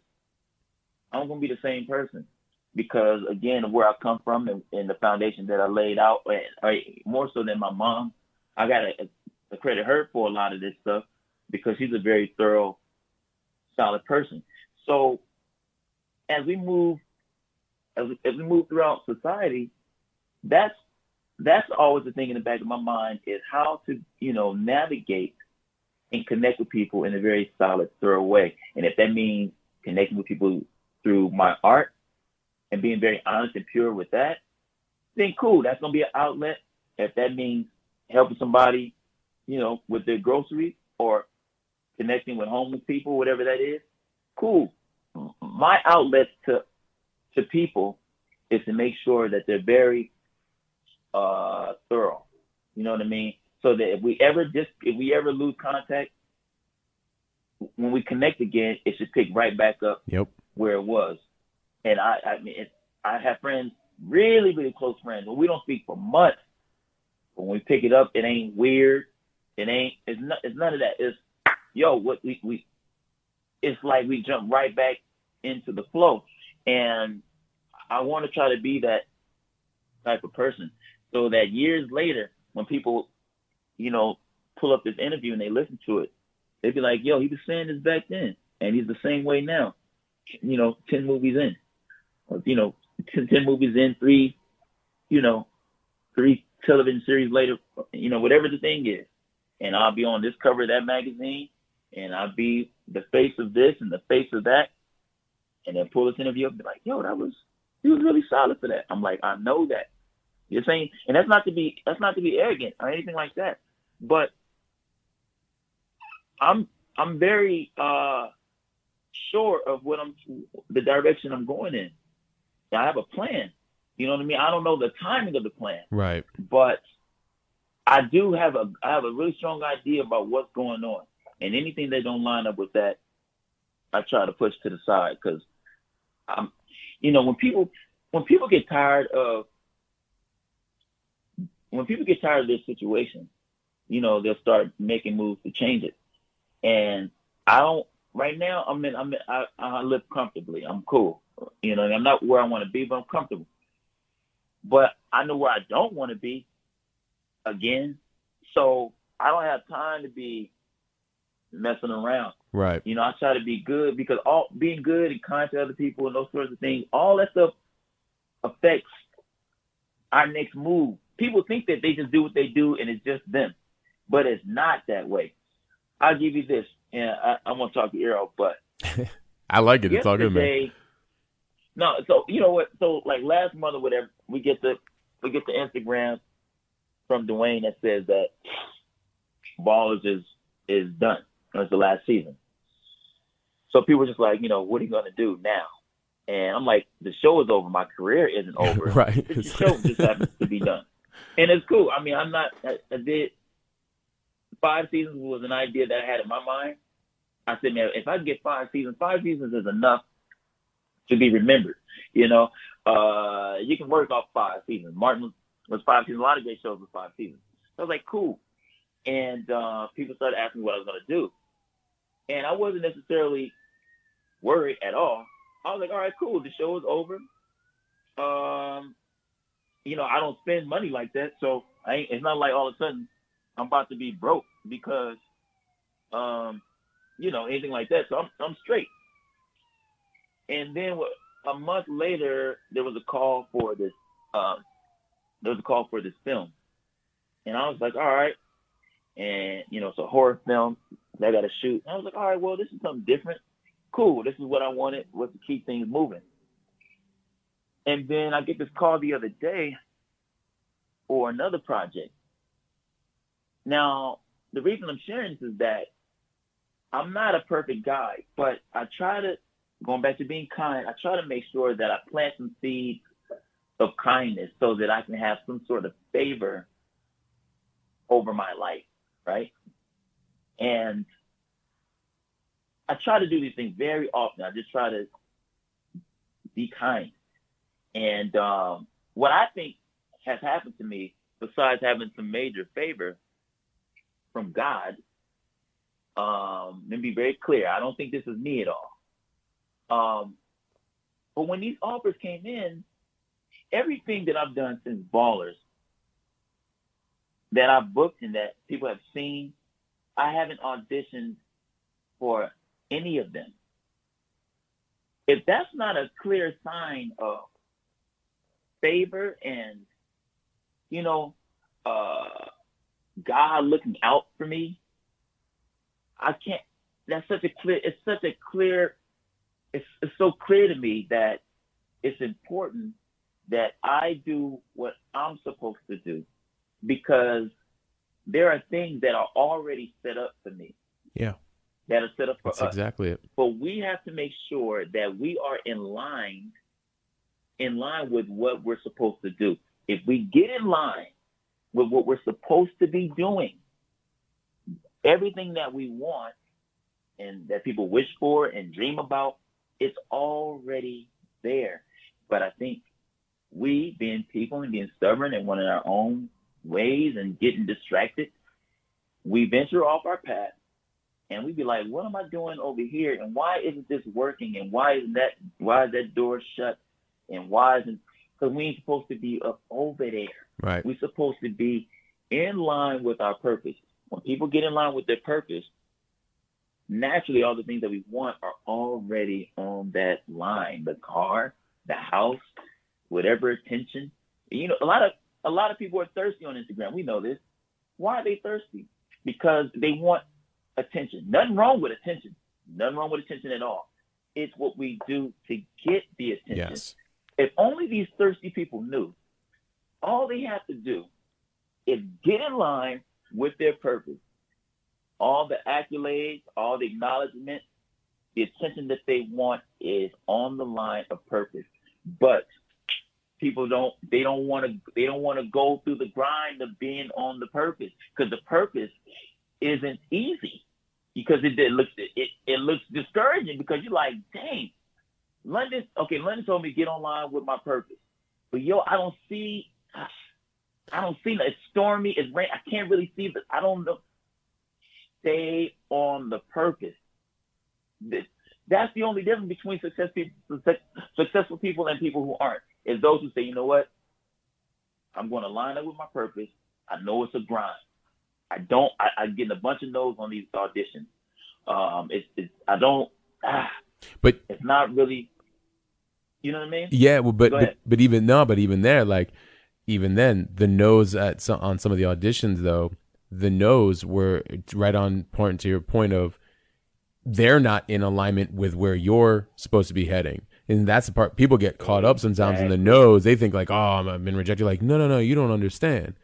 I'm gonna be the same person because again, where I come from and, and the foundation that I laid out, or more so than my mom, I gotta uh, credit her for a lot of this stuff because she's a very thorough, solid person. So as we move, as we, as we move throughout society, that's that's always the thing in the back of my mind is how to you know navigate and connect with people in a very solid, thorough way. And if that means connecting with people through my art and being very honest and pure with that, then cool. That's gonna be an outlet. If that means helping somebody, you know, with their groceries or connecting with homeless people, whatever that is, cool. My outlet to to people is to make sure that they're very uh, thorough. You know what I mean? So that if we ever just if we ever lose contact, when we connect again, it should pick right back up Yep. where it was. And I, I mean, it, I have friends, really, really close friends, but we don't speak for months. But when we pick it up, it ain't weird. It ain't. It's not. It's none of that. It's yo. What we we. It's like we jump right back into the flow, and I want to try to be that type of person. so that years later, when people, you know, pull up this interview and they listen to it, they'd be like, "Yo, he was saying this back then, and he's the same way now." You know, ten movies in, you know, 10, 10 movies in, three, you know, three television series later, you know, whatever the thing is, and I'll be on this cover of that magazine, and I'll be the face of this and the face of that, and then pull this interview up and be like, "Yo, that was he was really solid for that." I'm like, I know that. You're saying, and that's not to be that's not to be arrogant or anything like that, but I'm I'm very uh sure of what I'm the direction I'm going in. I have a plan. You know what I mean? I don't know the timing of the plan, Right. but I do have a I have a really strong idea about what's going on, and anything that don't line up with that, I try to push to the side because I'm, you know, when people when people get tired of when people get tired of this situation, you know, they'll start making moves to change it. And I don't right now. I'm in. I'm in, I, I live comfortably. I'm cool. You know, I'm not where I want to be, but I'm comfortable. But I know where I don't want to be again. So I don't have time to be messing around. Right. You know, I try to be good because all being good and kind to other people and those sorts of things, all that stuff affects our next move. People think that they just do what they do and it's just them, but it's not that way. I'll give you this, and I, want to talk to Eero, but I like it. It's all good, man. no, so you know what? So like last month or whatever, we get the we get the Instagram from Dwayne that says that Ballers is is done. It's the last season. So people were just like, you know, what are you gonna do now? And I'm like, the show is over. My career isn't over. right. The show just happens to be done, and it's cool. I mean, I'm not. I, I did five seasons was an idea that I had in my mind. I said, man, if I get five seasons, five seasons is enough to be remembered. You know, uh, you can work off five seasons. Martin was, was five seasons. A lot of great shows was five seasons. So I was like, cool. And uh, people started asking me what I was going to do. And I wasn't necessarily worried at all. I was like, all right, cool. The show is over. Um, you know, I don't spend money like that. So I ain't, it's not like all of a sudden I'm about to be broke because, um, you know, anything like that. So I'm, I'm straight. And then a month later, there was a call for this. Um, there was a call for this film, and I was like, all right. And you know, it's a horror film I got to shoot. And I was like, all right, well, this is something different. Cool. This is what I wanted. Was to keep things moving. And then I get this call the other day for another project. Now, the reason I'm sharing this is that I'm not a perfect guy, but I try to, going back to being kind, I try to make sure that I plant some seeds of kindness so that I can have some sort of favor over my life, right? And I try to do these things very often. I just try to be kind. And um, what I think has happened to me, besides having some major favor from God, um, let me be very clear. I don't think this is me at all. Um, but when these offers came in, everything that I've done since Ballers that I've booked and that people have seen, I haven't auditioned for any of them. If that's not a clear sign of favor and, you know, uh, God looking out for me, I can't. That's such a clear. It's such a clear. It's, it's so clear to me that it's important that I do what I'm supposed to do because there are things that are already set up for me. Yeah. That are set up for That's us. exactly it. But we have to make sure that we are in line, in line with what we're supposed to do. If we get in line with what we're supposed to be doing, everything that we want and that people wish for and dream about, it's already there. But I think we, being people and being stubborn and wanting our own ways and getting distracted, we venture off our path and we be like, what am I doing over here? And why isn't this working? And why isn't that why is that door shut? And why isn't because we ain't supposed to be up over there. Right. We're supposed to be in line with our purpose. When people get in line with their purpose, naturally all the things that we want are already on that line. The car, the house, whatever attention. You know, a lot of a lot of people are thirsty on Instagram. We know this. Why are they thirsty? Because they want attention. Nothing wrong with attention. Nothing wrong with attention at all. It's what we do to get the attention. Yes. If only these thirsty people knew, all they have to do is get in line with their purpose. All the accolades, all the acknowledgement, the attention that they want is on the line of purpose. But people don't they don't want to they don't want to go through the grind of being on the purpose because the purpose isn't easy because it, it looks it, it looks discouraging because you're like dang London okay London told me get online with my purpose but yo I don't see I don't see it's stormy it's rain I can't really see the I don't know. Stay on the purpose. That's the only difference between success successful people and people who aren't is those who say, you know what? I'm going to line up with my purpose. I know it's a grind. I don't. I, I get a bunch of no's on these auditions. Um, it's, it's I don't. Ah, but it's not really. You know what I mean? Yeah. Well, but but, but even no, but even there, like even then, the no's at some, on some of the auditions though, the no's were right on point to your point of they're not in alignment with where you're supposed to be heading and that's the part people get caught up sometimes in the nose. They think like, oh, I've been rejected. Like, no, no, no, you don't understand.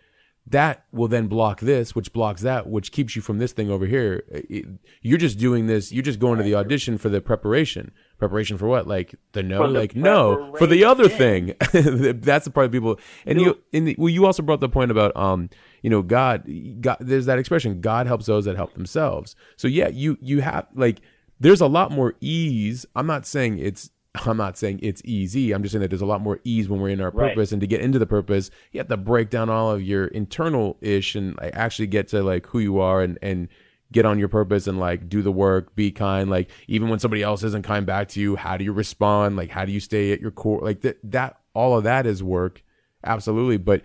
That will then block this, which blocks that, which keeps you from this thing over here. It, you're just doing this. You're just going to the audition for the preparation. Preparation for what? Like the no, like no, for the other thing. that's the part of people. And you, in the, well, you also brought the point about, um, you know, God, God. There's that expression, God helps those that help themselves. So yeah, you you have like, there's a lot more ease. I'm not saying it's I'm not saying it's easy. I'm just saying that there's a lot more ease when we're in our purpose. Right. And to get into the purpose, you have to break down all of your internal ish and like actually get to like who you are and and get on your purpose and like do the work, be kind. Like even when somebody else isn't kind back to you, how do you respond? Like how do you stay at your core? Like that that all of that is work, absolutely. But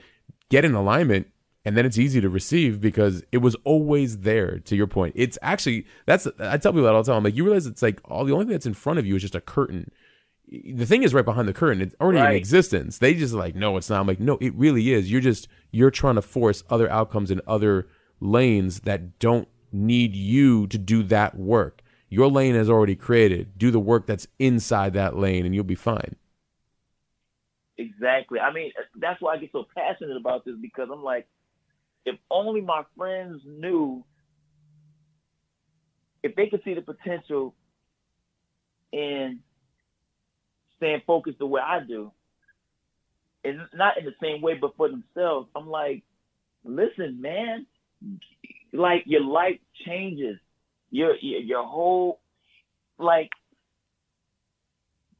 get in alignment and then it's easy to receive because it was always there to your point it's actually that's i tell people that all the time like you realize it's like all the only thing that's in front of you is just a curtain the thing is right behind the curtain. It's already right. in existence. They just like, no, it's not. I'm like, no, it really is. You're just you're trying to force other outcomes in other lanes that don't need you to do that work. Your lane is already created. Do the work that's inside that lane, and you'll be fine. Exactly. I mean, that's why I get so passionate about this because I'm like, if only my friends knew, if they could see the potential in staying focused the way I do, and not in the same way, but for themselves. I'm like, listen, man, like your life changes, your your, your whole like.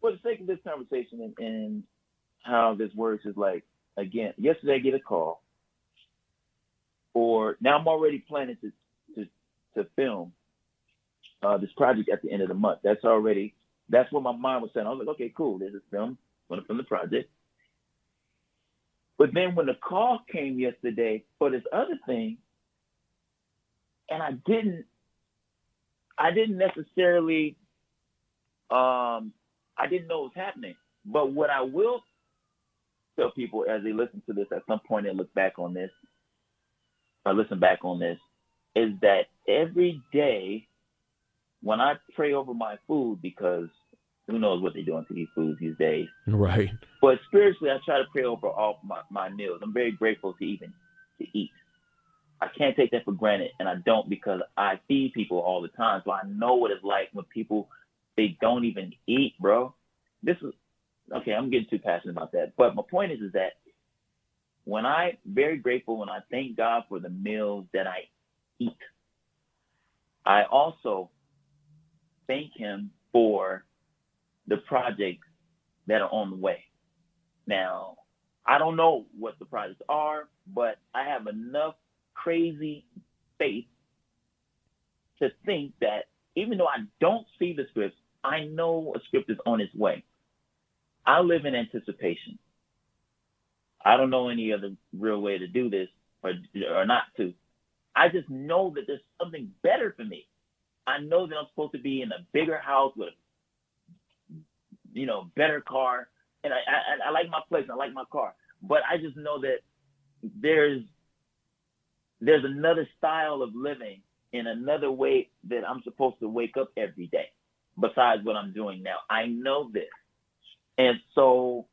For the sake of this conversation and, and how this works is like again, yesterday I get a call, or now I'm already planning to to to film uh, this project at the end of the month. That's already that's what my mind was saying. I was like, okay, cool. There's a film. I'm gonna film the project. But then when the call came yesterday for this other thing, and I didn't, I didn't necessarily, um, I didn't know what was happening. But what I will tell people as they listen to this at some point and look back on this, or listen back on this, is that every day when I pray over my food, because who knows what they're doing to these foods these days. Right. But spiritually, I try to pray over all my, my meals. I'm very grateful to even to eat. I can't take that for granted, and I don't because I feed people all the time. So I know what it's like when people they don't even eat, bro. This is okay. I'm getting too passionate about that, but my point is, is that when I very grateful when I thank God for the meals that I eat, I also thank him for the projects that are on the way. Now, I don't know what the projects are, but I have enough crazy faith to think that even though I don't see the scripts, I know a script is on its way. I live in anticipation. I don't know any other real way to do this or or not to. I just know that there's something better for me. I know that I'm supposed to be in a bigger house with, you know, better car, and I I, I like my place, I like my car, but I just know that there's there's another style of living in another way that I'm supposed to wake up every day besides what I'm doing now. I know this. And so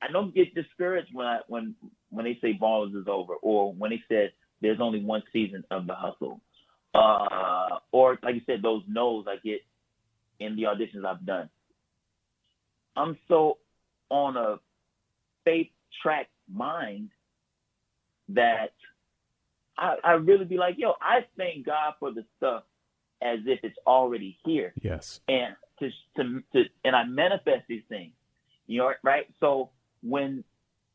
I don't get discouraged when I when when they say ballers is over or when they said there's only one season of the hustle. Uh, or like you said, those no's I get in the auditions I've done. I'm so on a faith track mind that I, I really be like, yo, I thank God for the stuff as if it's already here. Yes. And to, to, to and I manifest these things. You know, right? So when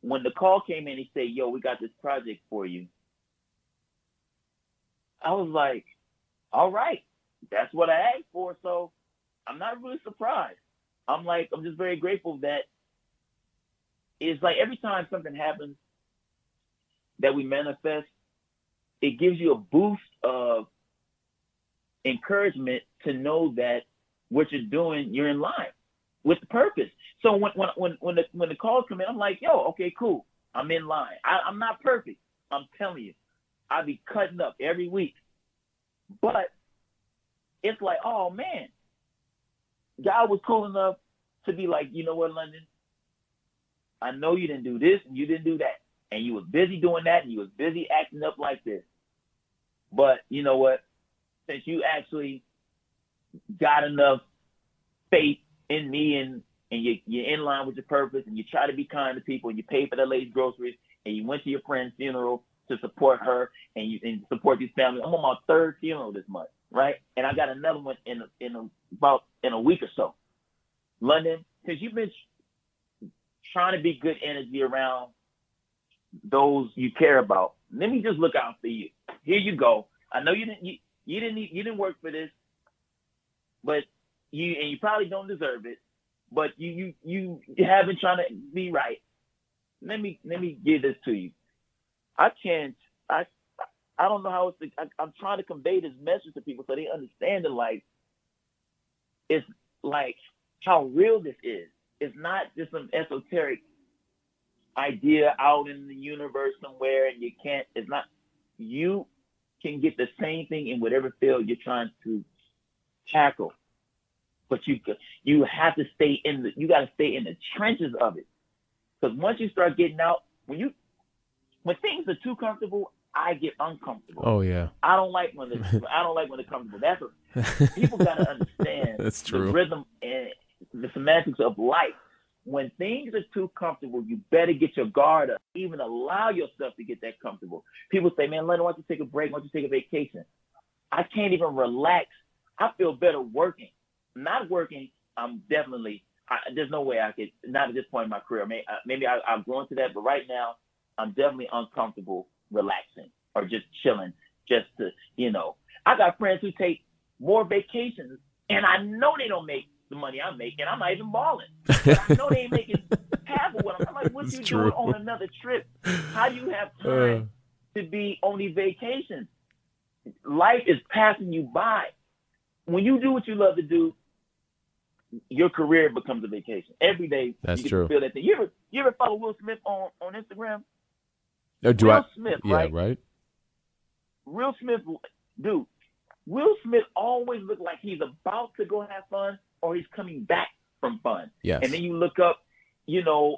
when the call came in, he said, "Yo, we got this project for you." I was like, "All right, that's what I asked for." So I'm not really surprised. I'm like, I'm just very grateful that it's like every time something happens that we manifest, it gives you a boost of encouragement to know that what you're doing, you're in line with the purpose. So when when when when the when the calls come in, I'm like, yo, okay, cool, I'm in line. I, I'm not perfect. I'm telling you, I be cutting up every week, but it's like, oh man, God was cool enough to be like, you know what, London, I know you didn't do this and you didn't do that, and you was busy doing that and you was busy acting up like this, but you know what, since you actually got enough faith in me and and you, you're in line with your purpose and you try to be kind to people and you pay for that lady's groceries and you went to your friend's funeral to support her and you and support these families. I'm on my third funeral this month, right? And I got another one in in about in a week or so. London, because you've been trying to be good energy around those you care about. Let me just look out for you. Here you go. I know you didn't you, you didn't you didn't work for this, but you and you probably don't deserve it, but you you you, you have been trying to be right. Let me let me give this to you. I can't I I don't know how it's I, I'm trying to convey this message to people so they understand it like it's like how real this is. It's not just some esoteric idea out in the universe somewhere and you can't it's not you can get the same thing in whatever field you're trying to tackle but you you have to stay in the you got to stay in the trenches of it because once you start getting out when you when things are too comfortable i get uncomfortable Oh yeah. i don't like when it's i don't like when it's comfortable that's what people got to understand That's the true. rhythm and the semantics of life when things are too comfortable you better get your guard up even allow yourself to get that comfortable people say man Leonard, why don't you take a break why don't you take a vacation i can't even relax i feel better working not working, I'm definitely. I, there's no way I could. Not at this point in my career. Maybe, uh, maybe I, I've grown to that, but right now, I'm definitely uncomfortable relaxing or just chilling, just to you know. I got friends who take more vacations, and I know they don't make the money I make, and I'm not even balling. But I know they ain't making half of what I'm. I'm like, what It's you true. doing on another trip? How do you have uh. time to be on these vacations? Life is passing you by. When you do what you love to do, your career becomes a vacation. Every day That's you true. feel that thing. You ever you ever follow Will Smith on, on Instagram? Uh, do Will I? Smith, Yeah. right? Right. Will Smith, dude. Will Smith always look like he's about to go have fun or he's coming back from fun. Yes. And then you look up, you know,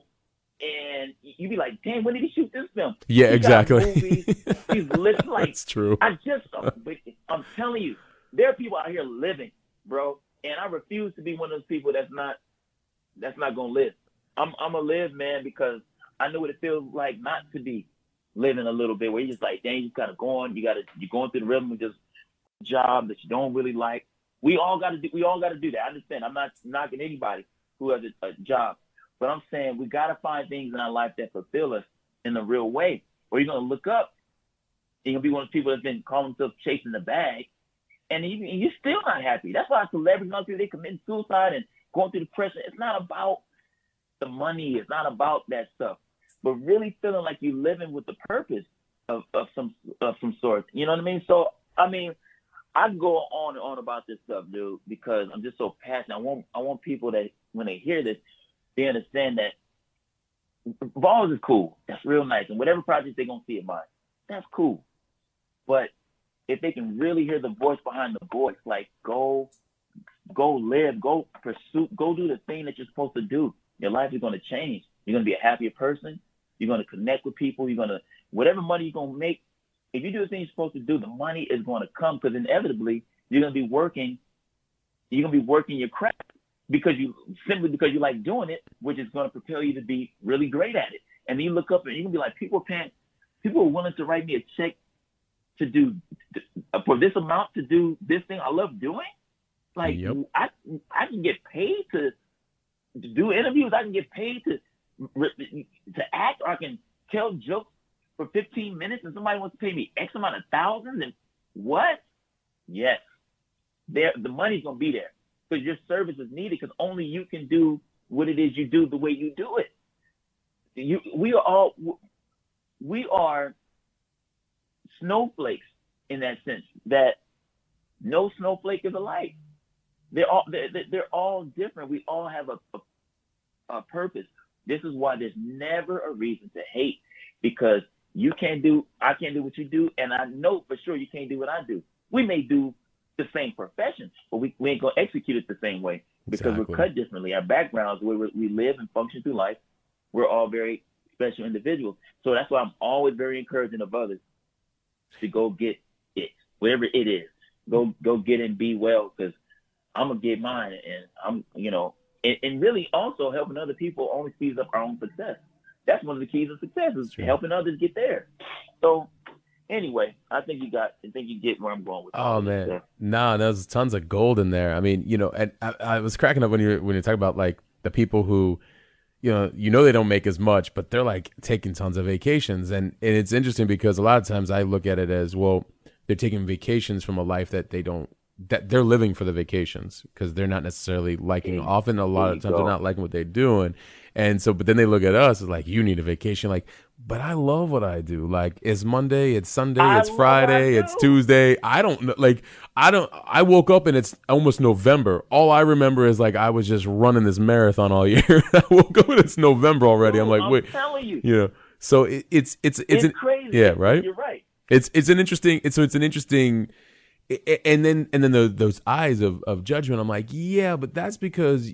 and you be like, damn, when did he shoot this film? yeah. he Exactly. He's lit like That's true. I just, I'm telling you, there are people out here living, bro, and I refuse to be one of those people that's not, that's not gonna live. I'm, I'm gonna live, man, because I know what it feels like not to be living a little bit, where you're just like, dang, you just gotta go you gotta, you're going through the rhythm of just job that you don't really like. We all gotta do, we all gotta do that. I understand. I'm not knocking anybody who has a, a job, but I'm saying we gotta find things in our life that fulfill us in a real way, or you're gonna look up you're gonna be one of the people that's been calling themselves chasing the bag, and you, you're still not happy. That's why celebrities, not people, they commit suicide and going through depression. It's not about the money. It's not about that stuff. But really feeling like you're living with the purpose of, of some of some sort. You know what I mean? So I mean, I go on and on about this stuff, dude, because I'm just so passionate. I want I want people that when they hear this, they understand that balls is cool. That's real nice. And whatever project they're gonna see it mine, that's cool. But if they can really hear the voice behind the voice, like go go live, go pursue, go do the thing that you're supposed to do. Your life is gonna change. You're gonna be a happier person. You're gonna connect with people. You're gonna whatever money you're gonna make. If you do the thing you're supposed to do, the money is gonna come because inevitably you're gonna be working. You're gonna be working your craft because you simply because you like doing it, which is gonna propel you to be really great at it. And then you look up and you can be like, people paying, people are willing to write me a check to do for this amount to do this thing I love doing. Like Yep. I I can get paid to, to do interviews. I can get paid to to act, or I can tell jokes for 15 minutes, and somebody wants to pay me X amount of thousands. And what? Yes, there the money's gonna be there because your service is needed. Because only you can do what it is you do the way you do it. You we are all we are snowflakes in that sense that no snowflake is alike. They're all they're, they're all different. We all have a, a a purpose. This is why there's never a reason to hate because you can't do I can't do what you do, and I know for sure you can't do what I do. We may do the same profession, but we, we ain't gonna execute it the same way because Exactly. we're cut differently. Our backgrounds, where we we live and function through life, we're all very special individuals. So that's why I'm always very encouraging of others to go get it, whatever it is. Go go get and be well, because I'm gonna get mine, and I'm you know, and, and really also helping other people only speeds up our own success. That's one of the keys of success is helping others get there. So anyway, I think you got, I think you get where I'm going with. Oh man, no, there's tons of gold in there. I mean, you know, and I, I was cracking up when you when you talk about like the people who, you know, you know they don't make as much, but they're like taking tons of vacations, and and it's interesting because a lot of times I look at it as well, they're taking vacations from a life that they don't that they're living for the vacations because they're not necessarily liking. Often, a lot of times go. they're not liking what they're doing, and so but then they look at us as like, you need a vacation, like. But I love what I do. Like it's Monday, it's Sunday, I it's Friday, it's. Tuesday. I don't know. Like I don't. I woke up and it's almost November. All I remember is like I was just running this marathon all year. I woke up and it's November already. I'm like, wait, telling you, you know. So it, it's it's it's it's, an, crazy. yeah, right? You're right. it's it's an interesting. It's so it's an interesting. And then and then the, those eyes of, of judgment. I'm like, yeah, but that's because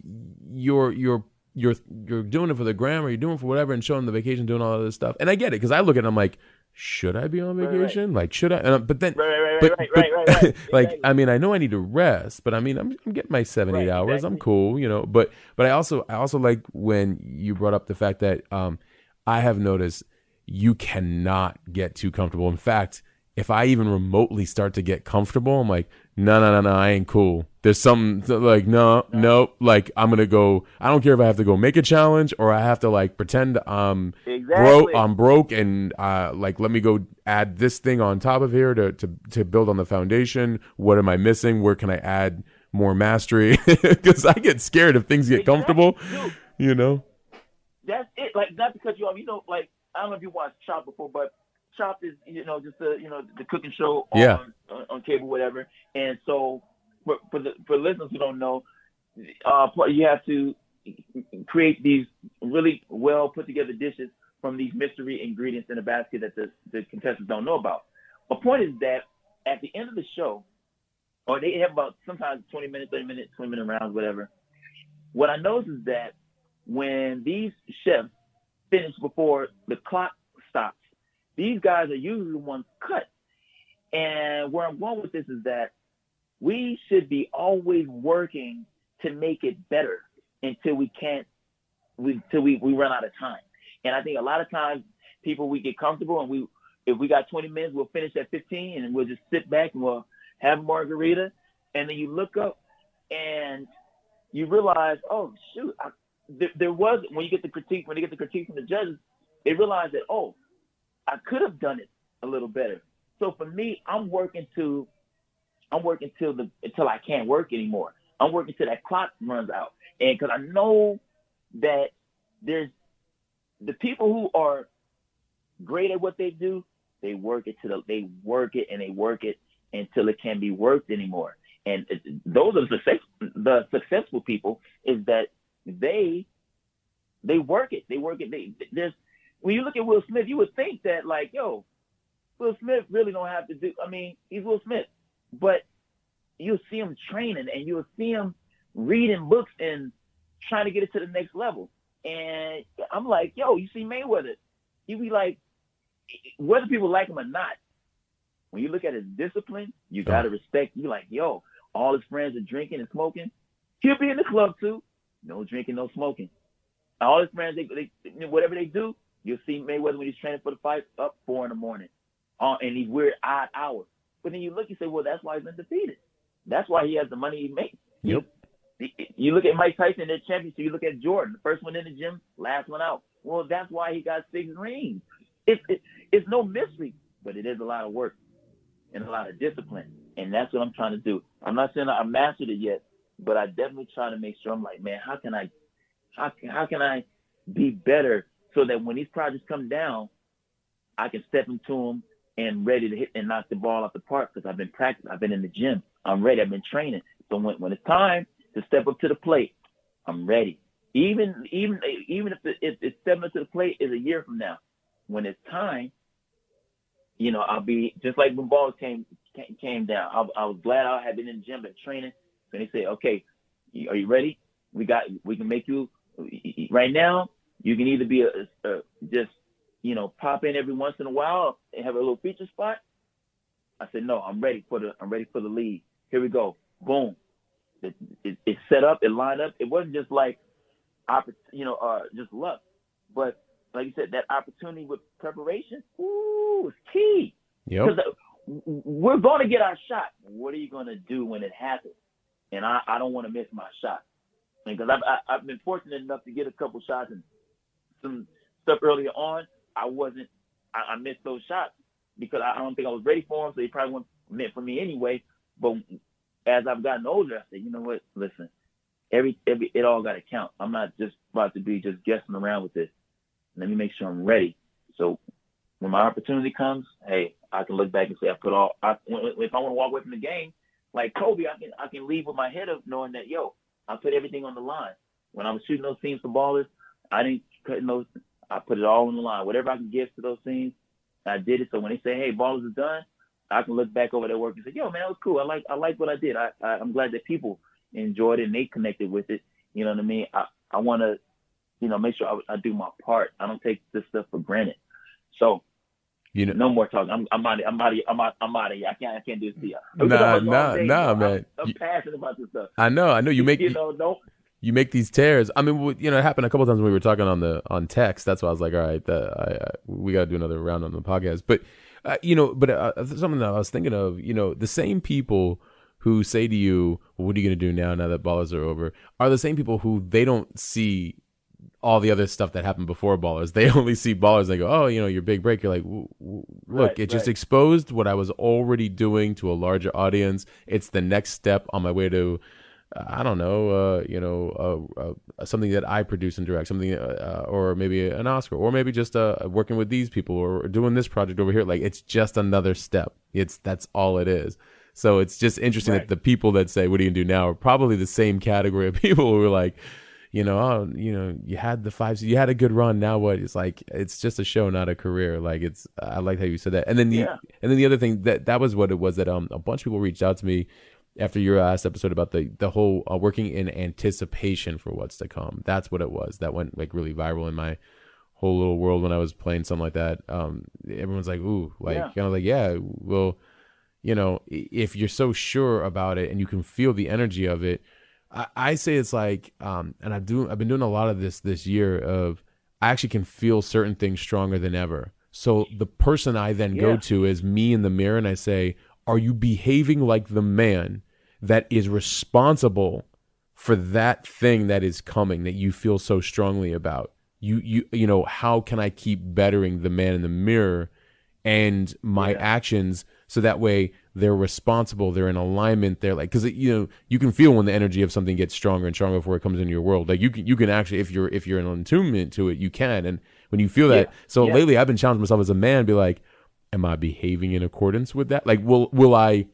you're you're you're you're doing it for the grammar you're doing it for whatever and showing the vacation, doing all of this stuff. And I get it because I look at it, I'm like, should I be on Right, right. vacation? Like, should I? And, I- but then Right, right, right, but, but right, right, right. like I mean, I know I need to rest, but I mean, I'm, I'm getting my seven, eight Right, hours. I'm cool, you know. But but I also I also like when you brought up the fact that um I have noticed you cannot get too comfortable. In fact, if I even remotely start to get comfortable, I'm like, no, no, no, no, I ain't cool. There's something like, no, no, like I'm gonna go. I don't care if I have to go make a challenge or I have to like pretend um Exactly. broke I'm broke and uh like let me go add this thing on top of here to to to build on the foundation. What am I missing? Where can I add more mastery? Because I get scared if things get Exactly. comfortable. Dude, You know? that's it. Like not because you, you know, like I don't know if you watched Chopped before, but Chopped is you know just the you know the cooking show on Yeah. on, on cable, whatever. And so for for the for listeners who don't know, uh, you have to create these really well put together dishes from these mystery ingredients in a basket that the, the contestants don't know about. My point is that at the end of the show, or they have about sometimes 20 minutes, 30 minutes, 20 minute rounds, whatever. What I noticed is that when these chefs finish before the clock these guys are usually the ones cut. And where I'm going with this is that we should be always working to make it better until we can't, we, until we, we run out of time. And I think a lot of times people, we get comfortable and we, if we got 20 minutes, we'll finish at 15 and we'll just sit back and we'll have a margarita. And then you look up and you realize, oh, shoot, I, there, there was, when you get the critique, when you get the critique from the judges, they realize that, oh, I could have done it a little better. So for me, I'm working to, I'm working till the until I can't work anymore. I'm working till that clock runs out, and because I know that there's the people who are great at what they do, they work it to the they work it and they work it until it can't be worked anymore. And those are the success, the successful people is that they they work it. They work it. They there's when you look at Will Smith, you would think that like, yo, Will Smith really don't have to do. I mean, he's Will Smith, but you'll see him training and you'll see him reading books and trying to get it to the next level. And I'm like, yo, you see Mayweather, he be like, whether people like him or not, when you look at his discipline, you gotta respect. You like, yo, all his friends are drinking and smoking. He'll be in the club too. No drinking, no smoking. All his friends, they, they whatever they do, you'll see Mayweather when he's training for the fight up four in the morning, uh, and these weird odd hours. But then you look, you say, well, that's why he's undefeated. That's why he has the money he makes. Yep. You, look at Mike Tyson, their champion. So you look at Jordan, the first one in the gym, last one out. Well, that's why he got six rings. It's it, it's no mystery, but it is a lot of work and a lot of discipline, and that's what I'm trying to do. I'm not saying I mastered it yet, but I definitely try to make sure I'm like, man, how can I, how can how can I be better so that when these projects come down, I can step into them and ready to hit and knock the ball off the park because I've been practicing, I've been in the gym, I'm ready, I've been training. So when when it's time to step up to the plate, I'm ready. Even even even if it, if, if stepping up to the plate is a year from now, when it's time, you know, I'll be just like when Ballers came came down. I, I was glad I had been in the gym and training. So they say, okay, are you ready? We got we can make you right now. You can either be a, a just you know pop in every once in a while and have a little feature spot. I said, no, I'm ready for the I'm ready for the lead. Here we go. Boom. It, it, it set up. It lined up. It wasn't just like, you know, uh, just luck, but like you said, that opportunity with preparation, ooh, is key. Yep. Because uh, we're going to get our shot. What are you going to do when it happens? And I, I don't want to miss my shot. Because I've, I, I've been fortunate enough to get a couple shots and some stuff earlier on. I wasn't, I, I missed those shots because I, I don't think I was ready for them. So they probably weren't meant for me anyway. But as I've gotten older, I said, you know what? Listen, every, every, it all got to count. I'm not just about to be just guessing around with this. Let me make sure I'm ready. So when my opportunity comes, hey, I can look back and say I put all. I, if I want to walk away from the game, like Kobe, I can I can leave with my head up knowing that yo, I put everything on the line. When I was shooting those teams for ballers, I didn't cut those. I put it all on the line. Whatever I can give to those teams, I did it. So when they say, "Hey, ballers is done," I can look back over their work and say, "Yo, man, that was cool. I like I like what I did. I, I I'm glad that people enjoyed it and they connected with it. You know what I mean? I I want to you know, make sure I, I do my part. I don't take this stuff for granted. So, you know, no more talking. I'm I'm out. Of, I'm out. Of, I'm out. I'm out of here. I can't. I can't do this to you. Nah, nah, nah, man. I'm, I'm passionate about this stuff. I know. I know. You make you know. Don't. You make these tears. I mean, you know, it happened a couple times when we were talking on the on text. That's why I was like, all right, I, I, we got to do another round on the podcast. But uh, you know, but uh, something that I was thinking of, you know, the same people who say to you, well, "What are you going to do now? Now that ballers are over," are the same people who they don't see all the other stuff that happened before ballers. They only see ballers. They go, oh, you know, your big break. You're like, look, right, it just right. exposed what I was already doing to a larger audience. It's the next step on my way to, I don't know, uh, you know, uh, uh, something that I produce and direct, something, uh, or maybe an Oscar, or maybe just uh, working with these people or doing this project over here. Like, it's just another step. It's that's all it is. So it's just interesting Right. that the people that say, "What do you gonna do now?" are probably the same category of people who are like, you know, oh, you know, you had the five, you had a good run. Now what? It's like it's just a show, not a career. Like it's, I like how you said that. And then the, Yeah. and then the other thing that that was what it was that um a bunch of people reached out to me after your last episode about the the whole uh, working in anticipation for what's to come. That's what it was. That went like really viral in my whole little world when I was playing something like that. Um, everyone's like, ooh, like Yeah. kind of like, yeah, well, you know, if you're so sure about it and you can feel the energy of it, I, I say it's like, um, and I do, I've been doing a lot of this this year of, I actually can feel certain things stronger than ever. So the person I then go to is me in the mirror, and I say, "Are you behaving like the man that is responsible for that thing that is coming that you feel so strongly about?" You, you, you know, how can I keep bettering the man in the mirror and my Yeah. actions so that way they're responsible they're in alignment they're like because you know you can feel when the energy of something gets stronger and stronger before it comes into your world like you can you can actually if you're if you're in attunement to it you can and when you feel that. Yeah. So Yeah. lately, I've been challenging myself as a man, be like, am I behaving in accordance with that? Like, will will I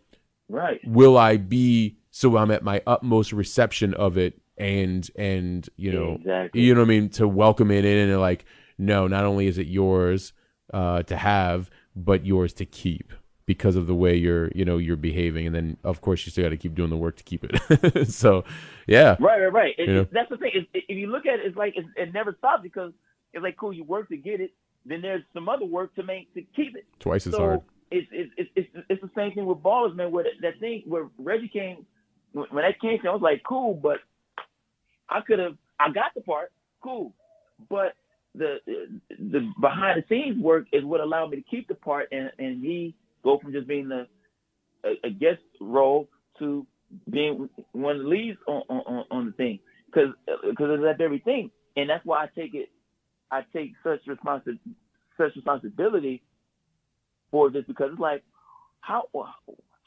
Right. will I be so I'm at my utmost reception of it and and you know exactly. you know what I mean to welcome it in and like no not only is it yours uh to have but yours to keep because of the way you're you know you're behaving and then of course you still got to keep doing the work to keep it so yeah Right, right, right. It, it- that's the thing. If you look at it, it's like it, it never stops because it's like cool. You work to get it, then there's some other work to make to keep it. twice as so hard it's it's it's it's it's the same thing with ballers, man. Where that, thing where Reggie came when, that came, to, I was like, cool, but I could have I got the part, cool, but the the behind the scenes work is what allowed me to keep the part, and and he go from just being the a, a guest role to being one of the leads on on, on the thing because because of that very thing, and that's why I take it I take such responsi- such responsibility for this because it's like how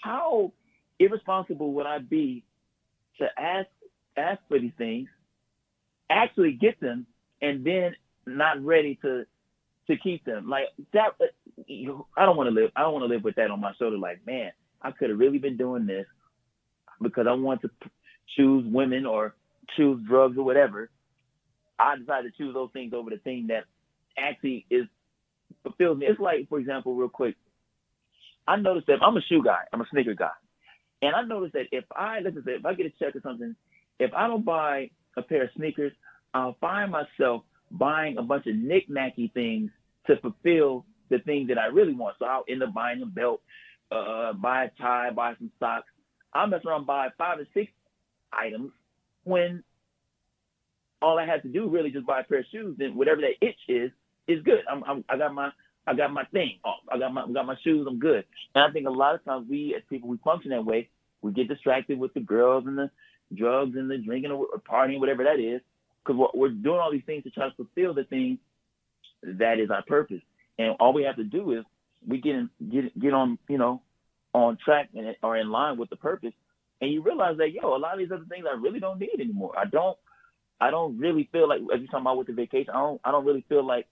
how irresponsible would I be to ask ask for these things, actually get them, and then not ready to to keep them like that. Uh, I don't want to live. I don't want to live with that on my shoulder. Like, man, I could have really been doing this because I want to choose women or choose drugs or whatever. I decided to choose those things over the thing that actually is fulfills me. It's like, for example, real quick, I noticed that I'm a shoe guy. I'm a sneaker guy. And I noticed that if I, just say, if I get a check or something, if I don't buy a pair of sneakers, I'll find myself buying a bunch of knick-knacky things to fulfill the thing that I really want. So I'll end up buying a belt, uh, buy a tie, buy some socks. I'll mess around buy five or six items when all I had to do really just buy a pair of shoes. Then whatever that itch is, is good. I'm, I'm I got my I got my thing. off. I got my I got my shoes. I'm good. And I think a lot of times we as people we function that way. We get distracted with the girls and the drugs and the drinking or partying, whatever that is, because we're, we're doing all these things to try to fulfill the thing that is our purpose. And all we have to do is we get in, get get on you know on track and are in line with the purpose. And you realize that yo, a lot of these other things I really don't need anymore. I don't I don't really feel like as you talking about with the vacation. I don't I don't really feel like.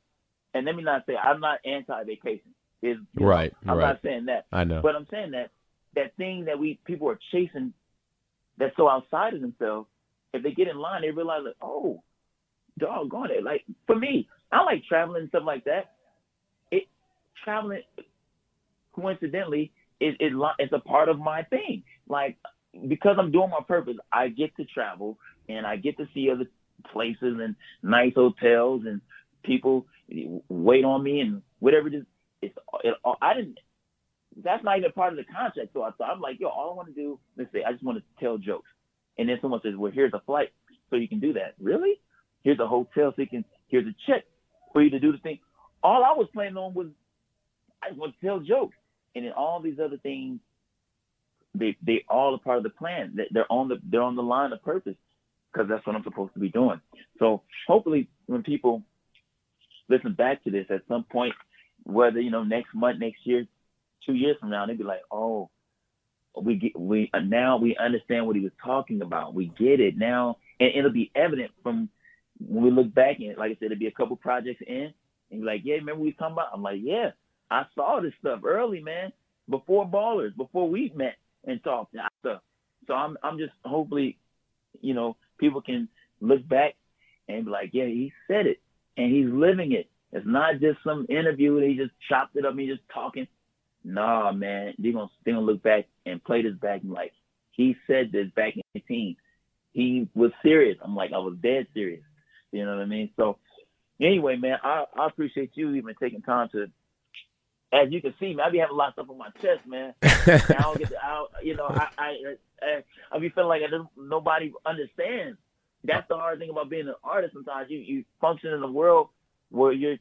And let me not say I'm not anti-vacation. Is you know, Right, I'm right. not saying that. I know But I'm saying that that thing that we people are chasing that's so outside of themselves, if they get in line, they realize like, oh, doggone it. Like for me, I like traveling and stuff like that. It traveling coincidentally is li- it's a part of my thing. Like because I'm doing my purpose, I get to travel and I get to see other places and nice hotels and people wait on me and whatever it is. It's it, I didn't that's not even part of the contract. So I thought I'm like, yo, all I want to do, let's say, I just want to tell jokes. And then someone says, well, here's a flight, so you can do that. Really? Here's a hotel, so you can. Here's a check for you to do the thing. All I was planning on was I just want to tell jokes, and then all these other things, they they all are part of the plan. They- They're on the they're on the line of purpose because that's what I'm supposed to be doing. So hopefully, when people listen back to this at some point, whether you know next month, next year, two years from now, they'd be like, oh, we get we now we understand what he was talking about. We get it now, and it'll be evident from when we look back and like I said, it'll be a couple projects in, and like, yeah, remember we talking about? I'm like, yeah, I saw this stuff early, man, before ballers, before we met and talked and. So I'm I'm just hopefully, you know, people can look back and be like, yeah, he said it, and he's living it. It's not just some interview that he just chopped it up and he's just talking nah, man, they're gonna they gonna look back and play this back and like he said this back in 18. He was serious. I'm like, I was dead serious. You know what I mean? So anyway, man, I, I appreciate you even taking time to as you can see, man, I be having a lot of stuff on my chest, man. I don't get to, I, you know, I, I, I, I be feeling like I just, nobody understands. That's the hard thing about being an artist. Sometimes you, you function in a world where your,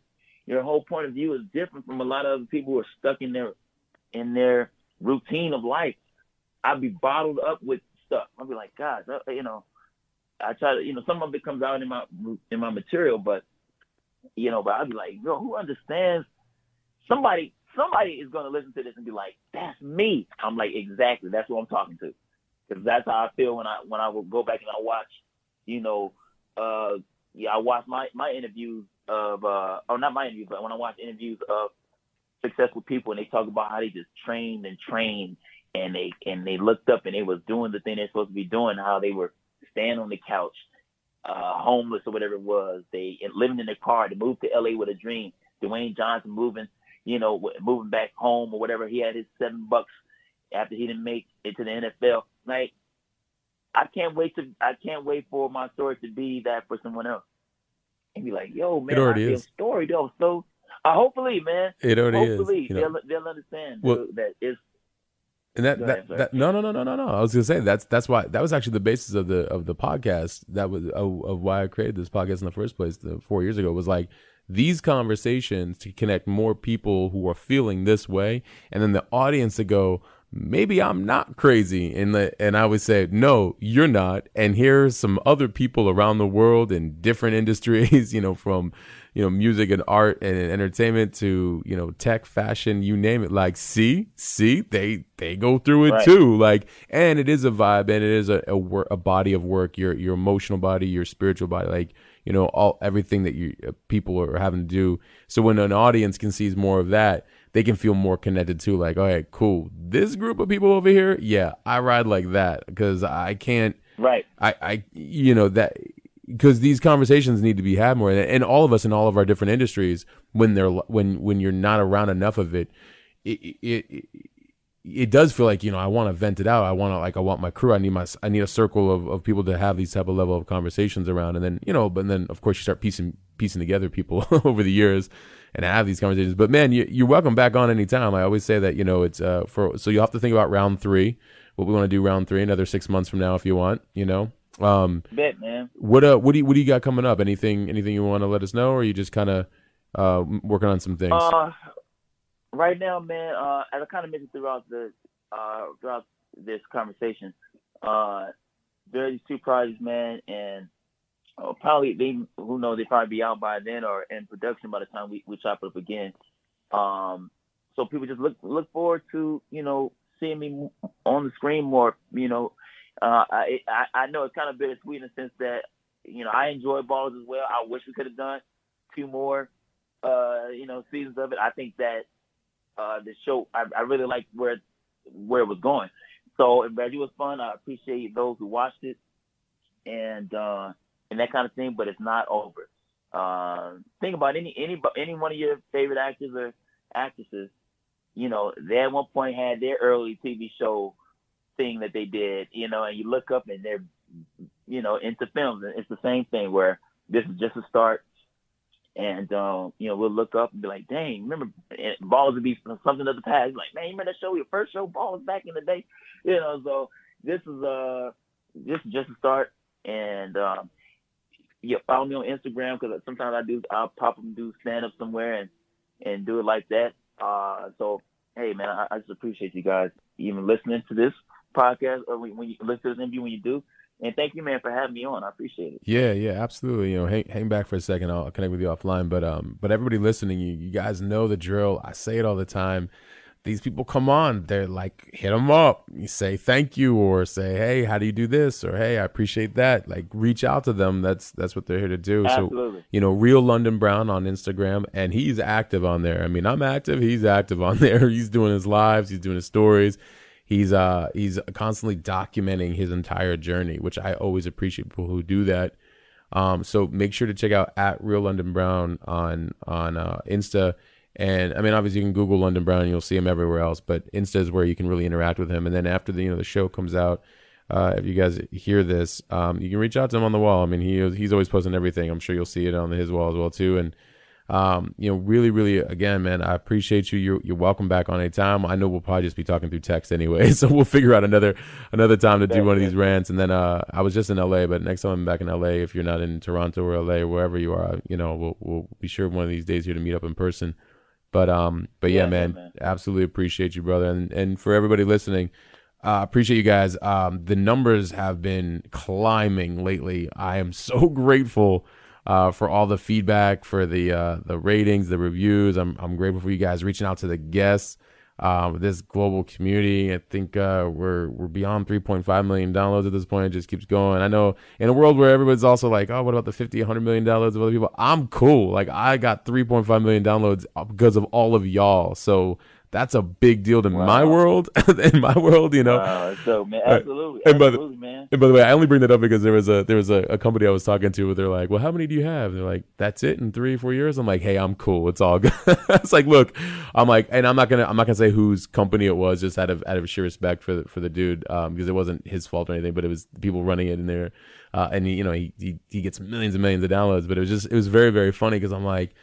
your whole point of view is different from a lot of other people who are stuck in their, in their routine of life. I'd be bottled up with stuff. I'd be like, God, you know, I try to, you know, some of it comes out in my, in my material, but, you know, but I'd be like, yo, who understands somebody somebody is going to listen to this and be like, "That's me." I'm like, exactly. That's who I'm talking to, because that's how I feel when I when I will go back and I watch, you know, uh, yeah, I watch my my interviews of uh oh not my interviews, but when I watch interviews of successful people and they talk about how they just trained and trained and they and they looked up and they was doing the thing they're supposed to be doing, how they were staying on the couch, uh, homeless or whatever it was, they living in their car, they moved to LA with a dream. Dwayne Johnson moving, you know, moving back home or whatever. He had his seven bucks after he didn't make it to the NFL. Like, I can't wait to I can't wait for my story to be that for someone else. And be like, yo, man, It already I is. story though. So uh, hopefully, man, It already hopefully is. You know? they'll they'll understand Well- that it's And that, Go that, that no no no no no no. I was gonna say that's that's why that was actually the basis of the of the podcast. That was of, of why I created this podcast in the first place. The four years ago was like these conversations to connect more people who are feeling this way, and then the audience to go. Maybe I'm not crazy, and the, and I would say no, you're not. And here's some other people around the world in different industries, you know, from you know music and art and entertainment to you know tech fashion you name it like see see they they go through it Right. too like and it is a vibe and it is a a, a body of work your your emotional body your spiritual body like you know all everything that you uh, people are having to do. So when an audience can see more of that they can feel more connected to like all right cool. This group of people over here yeah i ride like that because i can't right. I, I, you know that because these conversations need to be had more, and, and all of us in all of our different industries, when they're when when you're not around enough of it, it it it, it does feel like you know I want to vent it out. I want to like I want my crew. I need my I need a circle of, of people to have these type of level of conversations around, and then you know, but then of course you start piecing piecing together people over the years and have these conversations. But man, you, you're welcome back on anytime. I always say that you know it's uh for so you have to think about round three. What we want to do round three, another six months from now if you want, you know. Um, Bet, man. what uh, what do you what do you got coming up? Anything anything you want to let us know, or are you just kind of uh working on some things? Uh, right now, man, uh, as I kind of mentioned throughout the uh, throughout this conversation, uh, there are these two projects, man, and uh, probably they who knows they probably be out by then or in production by the time we, we chop it up again. Um, so people just look look forward to you know seeing me on the screen more. You know, uh, I, I I know it's kind of bittersweet in the sense that you know I enjoy Ballers as well. I wish we could have done two more uh, you know, seasons of it. I think that uh, the show, I, I really liked where where it was going. So it Reggie was fun. I appreciate those who watched it and uh, and that kind of thing. But it's not over. Uh, think about any any any one of your favorite actors or actresses. You know, they at one point had their early TV show thing that they did. You know, and you look up and they're you know into films, it's the same thing where this is just a start and um, you know we'll look up and be like, "Dang, remember?" And Ballers would be something of the past. Like, man, you remember that show? Your first show, Ballers back in the day. You know, so this is uh this is just a start. And um, yeah, follow me on Instagram because sometimes I do I'll pop and do stand up somewhere and and do it like that. Uh, so hey, man, I, I just appreciate you guys even listening to this podcast or when, when you listen to this interview when you do. And thank you, man, for having me on. I appreciate it. Yeah, yeah, absolutely. You know, hang hang back for a second. I'll connect with you offline. But um, but everybody listening, you you guys know the drill. I say it all the time. These people come on, they're like, hit them up. You say thank you, or say, hey, how do you do this, or hey, I appreciate that. Like, reach out to them. That's that's what they're here to do. So you know, real London Brown on Instagram, and he's active on there. I mean, I'm active. He's active on there. He's doing his lives. He's doing his stories. He's uh he's constantly documenting his entire journey, which I always appreciate people who do that. Um, so make sure to check out at Real London Brown on on uh, Insta. And I mean, obviously, you can Google London Brown, and you'll see him everywhere else. But Insta is where you can really interact with him. And then after the you know the show comes out, uh, if you guys hear this, um, you can reach out to him on the wall. I mean, he he's always posting everything. I'm sure you'll see it on his wall as well too. And um, you know, really, really, again, man, I appreciate you. You're, you're welcome back on a time. I know we'll probably just be talking through text anyway, so we'll figure out another another time to do one of these rants. And then uh, I was just in LA, but next time I'm back in LA, if you're not in Toronto or LA or wherever you are, you know, we'll we'll be sure one of these days here to meet up in person. But um, but yeah, Yeah, man, man. absolutely appreciate you, brother, and and for everybody listening. Uh, appreciate you guys. Um, the numbers have been climbing lately. I am so grateful uh, for all the feedback, for the uh, the ratings, the reviews. I'm I'm grateful for you guys reaching out to the guests. um, this global community. I think uh, we're we're beyond 3.5 million downloads at this point. It just keeps going. I know in a world where everybody's also like, oh, what about the 50, 100 million downloads of other people? I'm cool. Like I got 3.5 million downloads because of all of y'all. So that's a big deal to wow. my world. in my world, you know. Wow, so man, absolutely, and absolutely, the, man. And by the way, I only bring that up because there was a there was a, a, company I was talking to where they're like, "Well, how many do you have?" And they're like, "That's it in three four years." I'm like, "Hey, I'm cool. It's all good." it's like, look, I'm like, and I'm not gonna I'm not gonna say whose company it was, just out of out of sheer respect for the, for the dude, um, because it wasn't his fault or anything, but it was people running it in there, uh, and he, you know he, he he gets millions and millions of downloads, but it was just it was very very funny because I'm like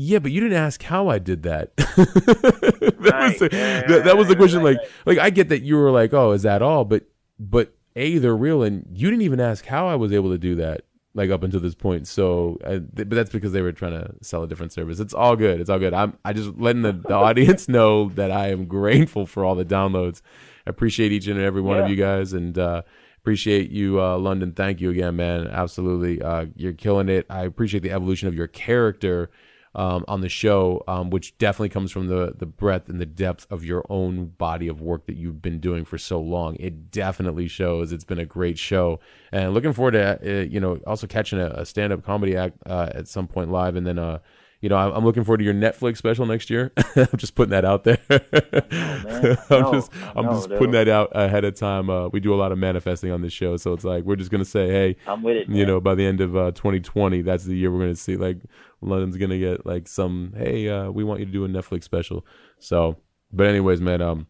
yeah, but you didn't ask how I did that. that, right. was the, yeah, that, that, was the question. Right, like, right. like I get that you were like, oh, is that all? But, but a, they're real, and you didn't even ask how I was able to do that. Like up until this point, so th- but that's because they were trying to sell a different service. It's all good. It's all good. I'm I just letting the, the audience know that I am grateful for all the downloads. I appreciate each and every one yeah. of you guys, and uh, appreciate you, uh, London. Thank you again, man. Absolutely, uh, you're killing it. I appreciate the evolution of your character um, on the show, um, which definitely comes from the the breadth and the depth of your own body of work that you've been doing for so long. It definitely shows. It's been a great show, and looking forward to uh, you know also catching a, a stand up comedy act uh, at some point live, and then uh, you know, I'm looking forward to your Netflix special next year. I'm just putting that out there. no, I'm no, just, I'm no, just putting that out ahead of time. Uh, we do a lot of manifesting on this show, so it's like we're just gonna say, hey, I'm with it. Man. You know, by the end of uh, 2020, that's the year we're gonna see like London's gonna get like some, hey, uh, we want you to do a Netflix special. So, but anyways, man, um,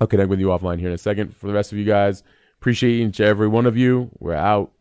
I'll connect with you offline here in a second. For the rest of you guys, appreciate each every one of you. We're out.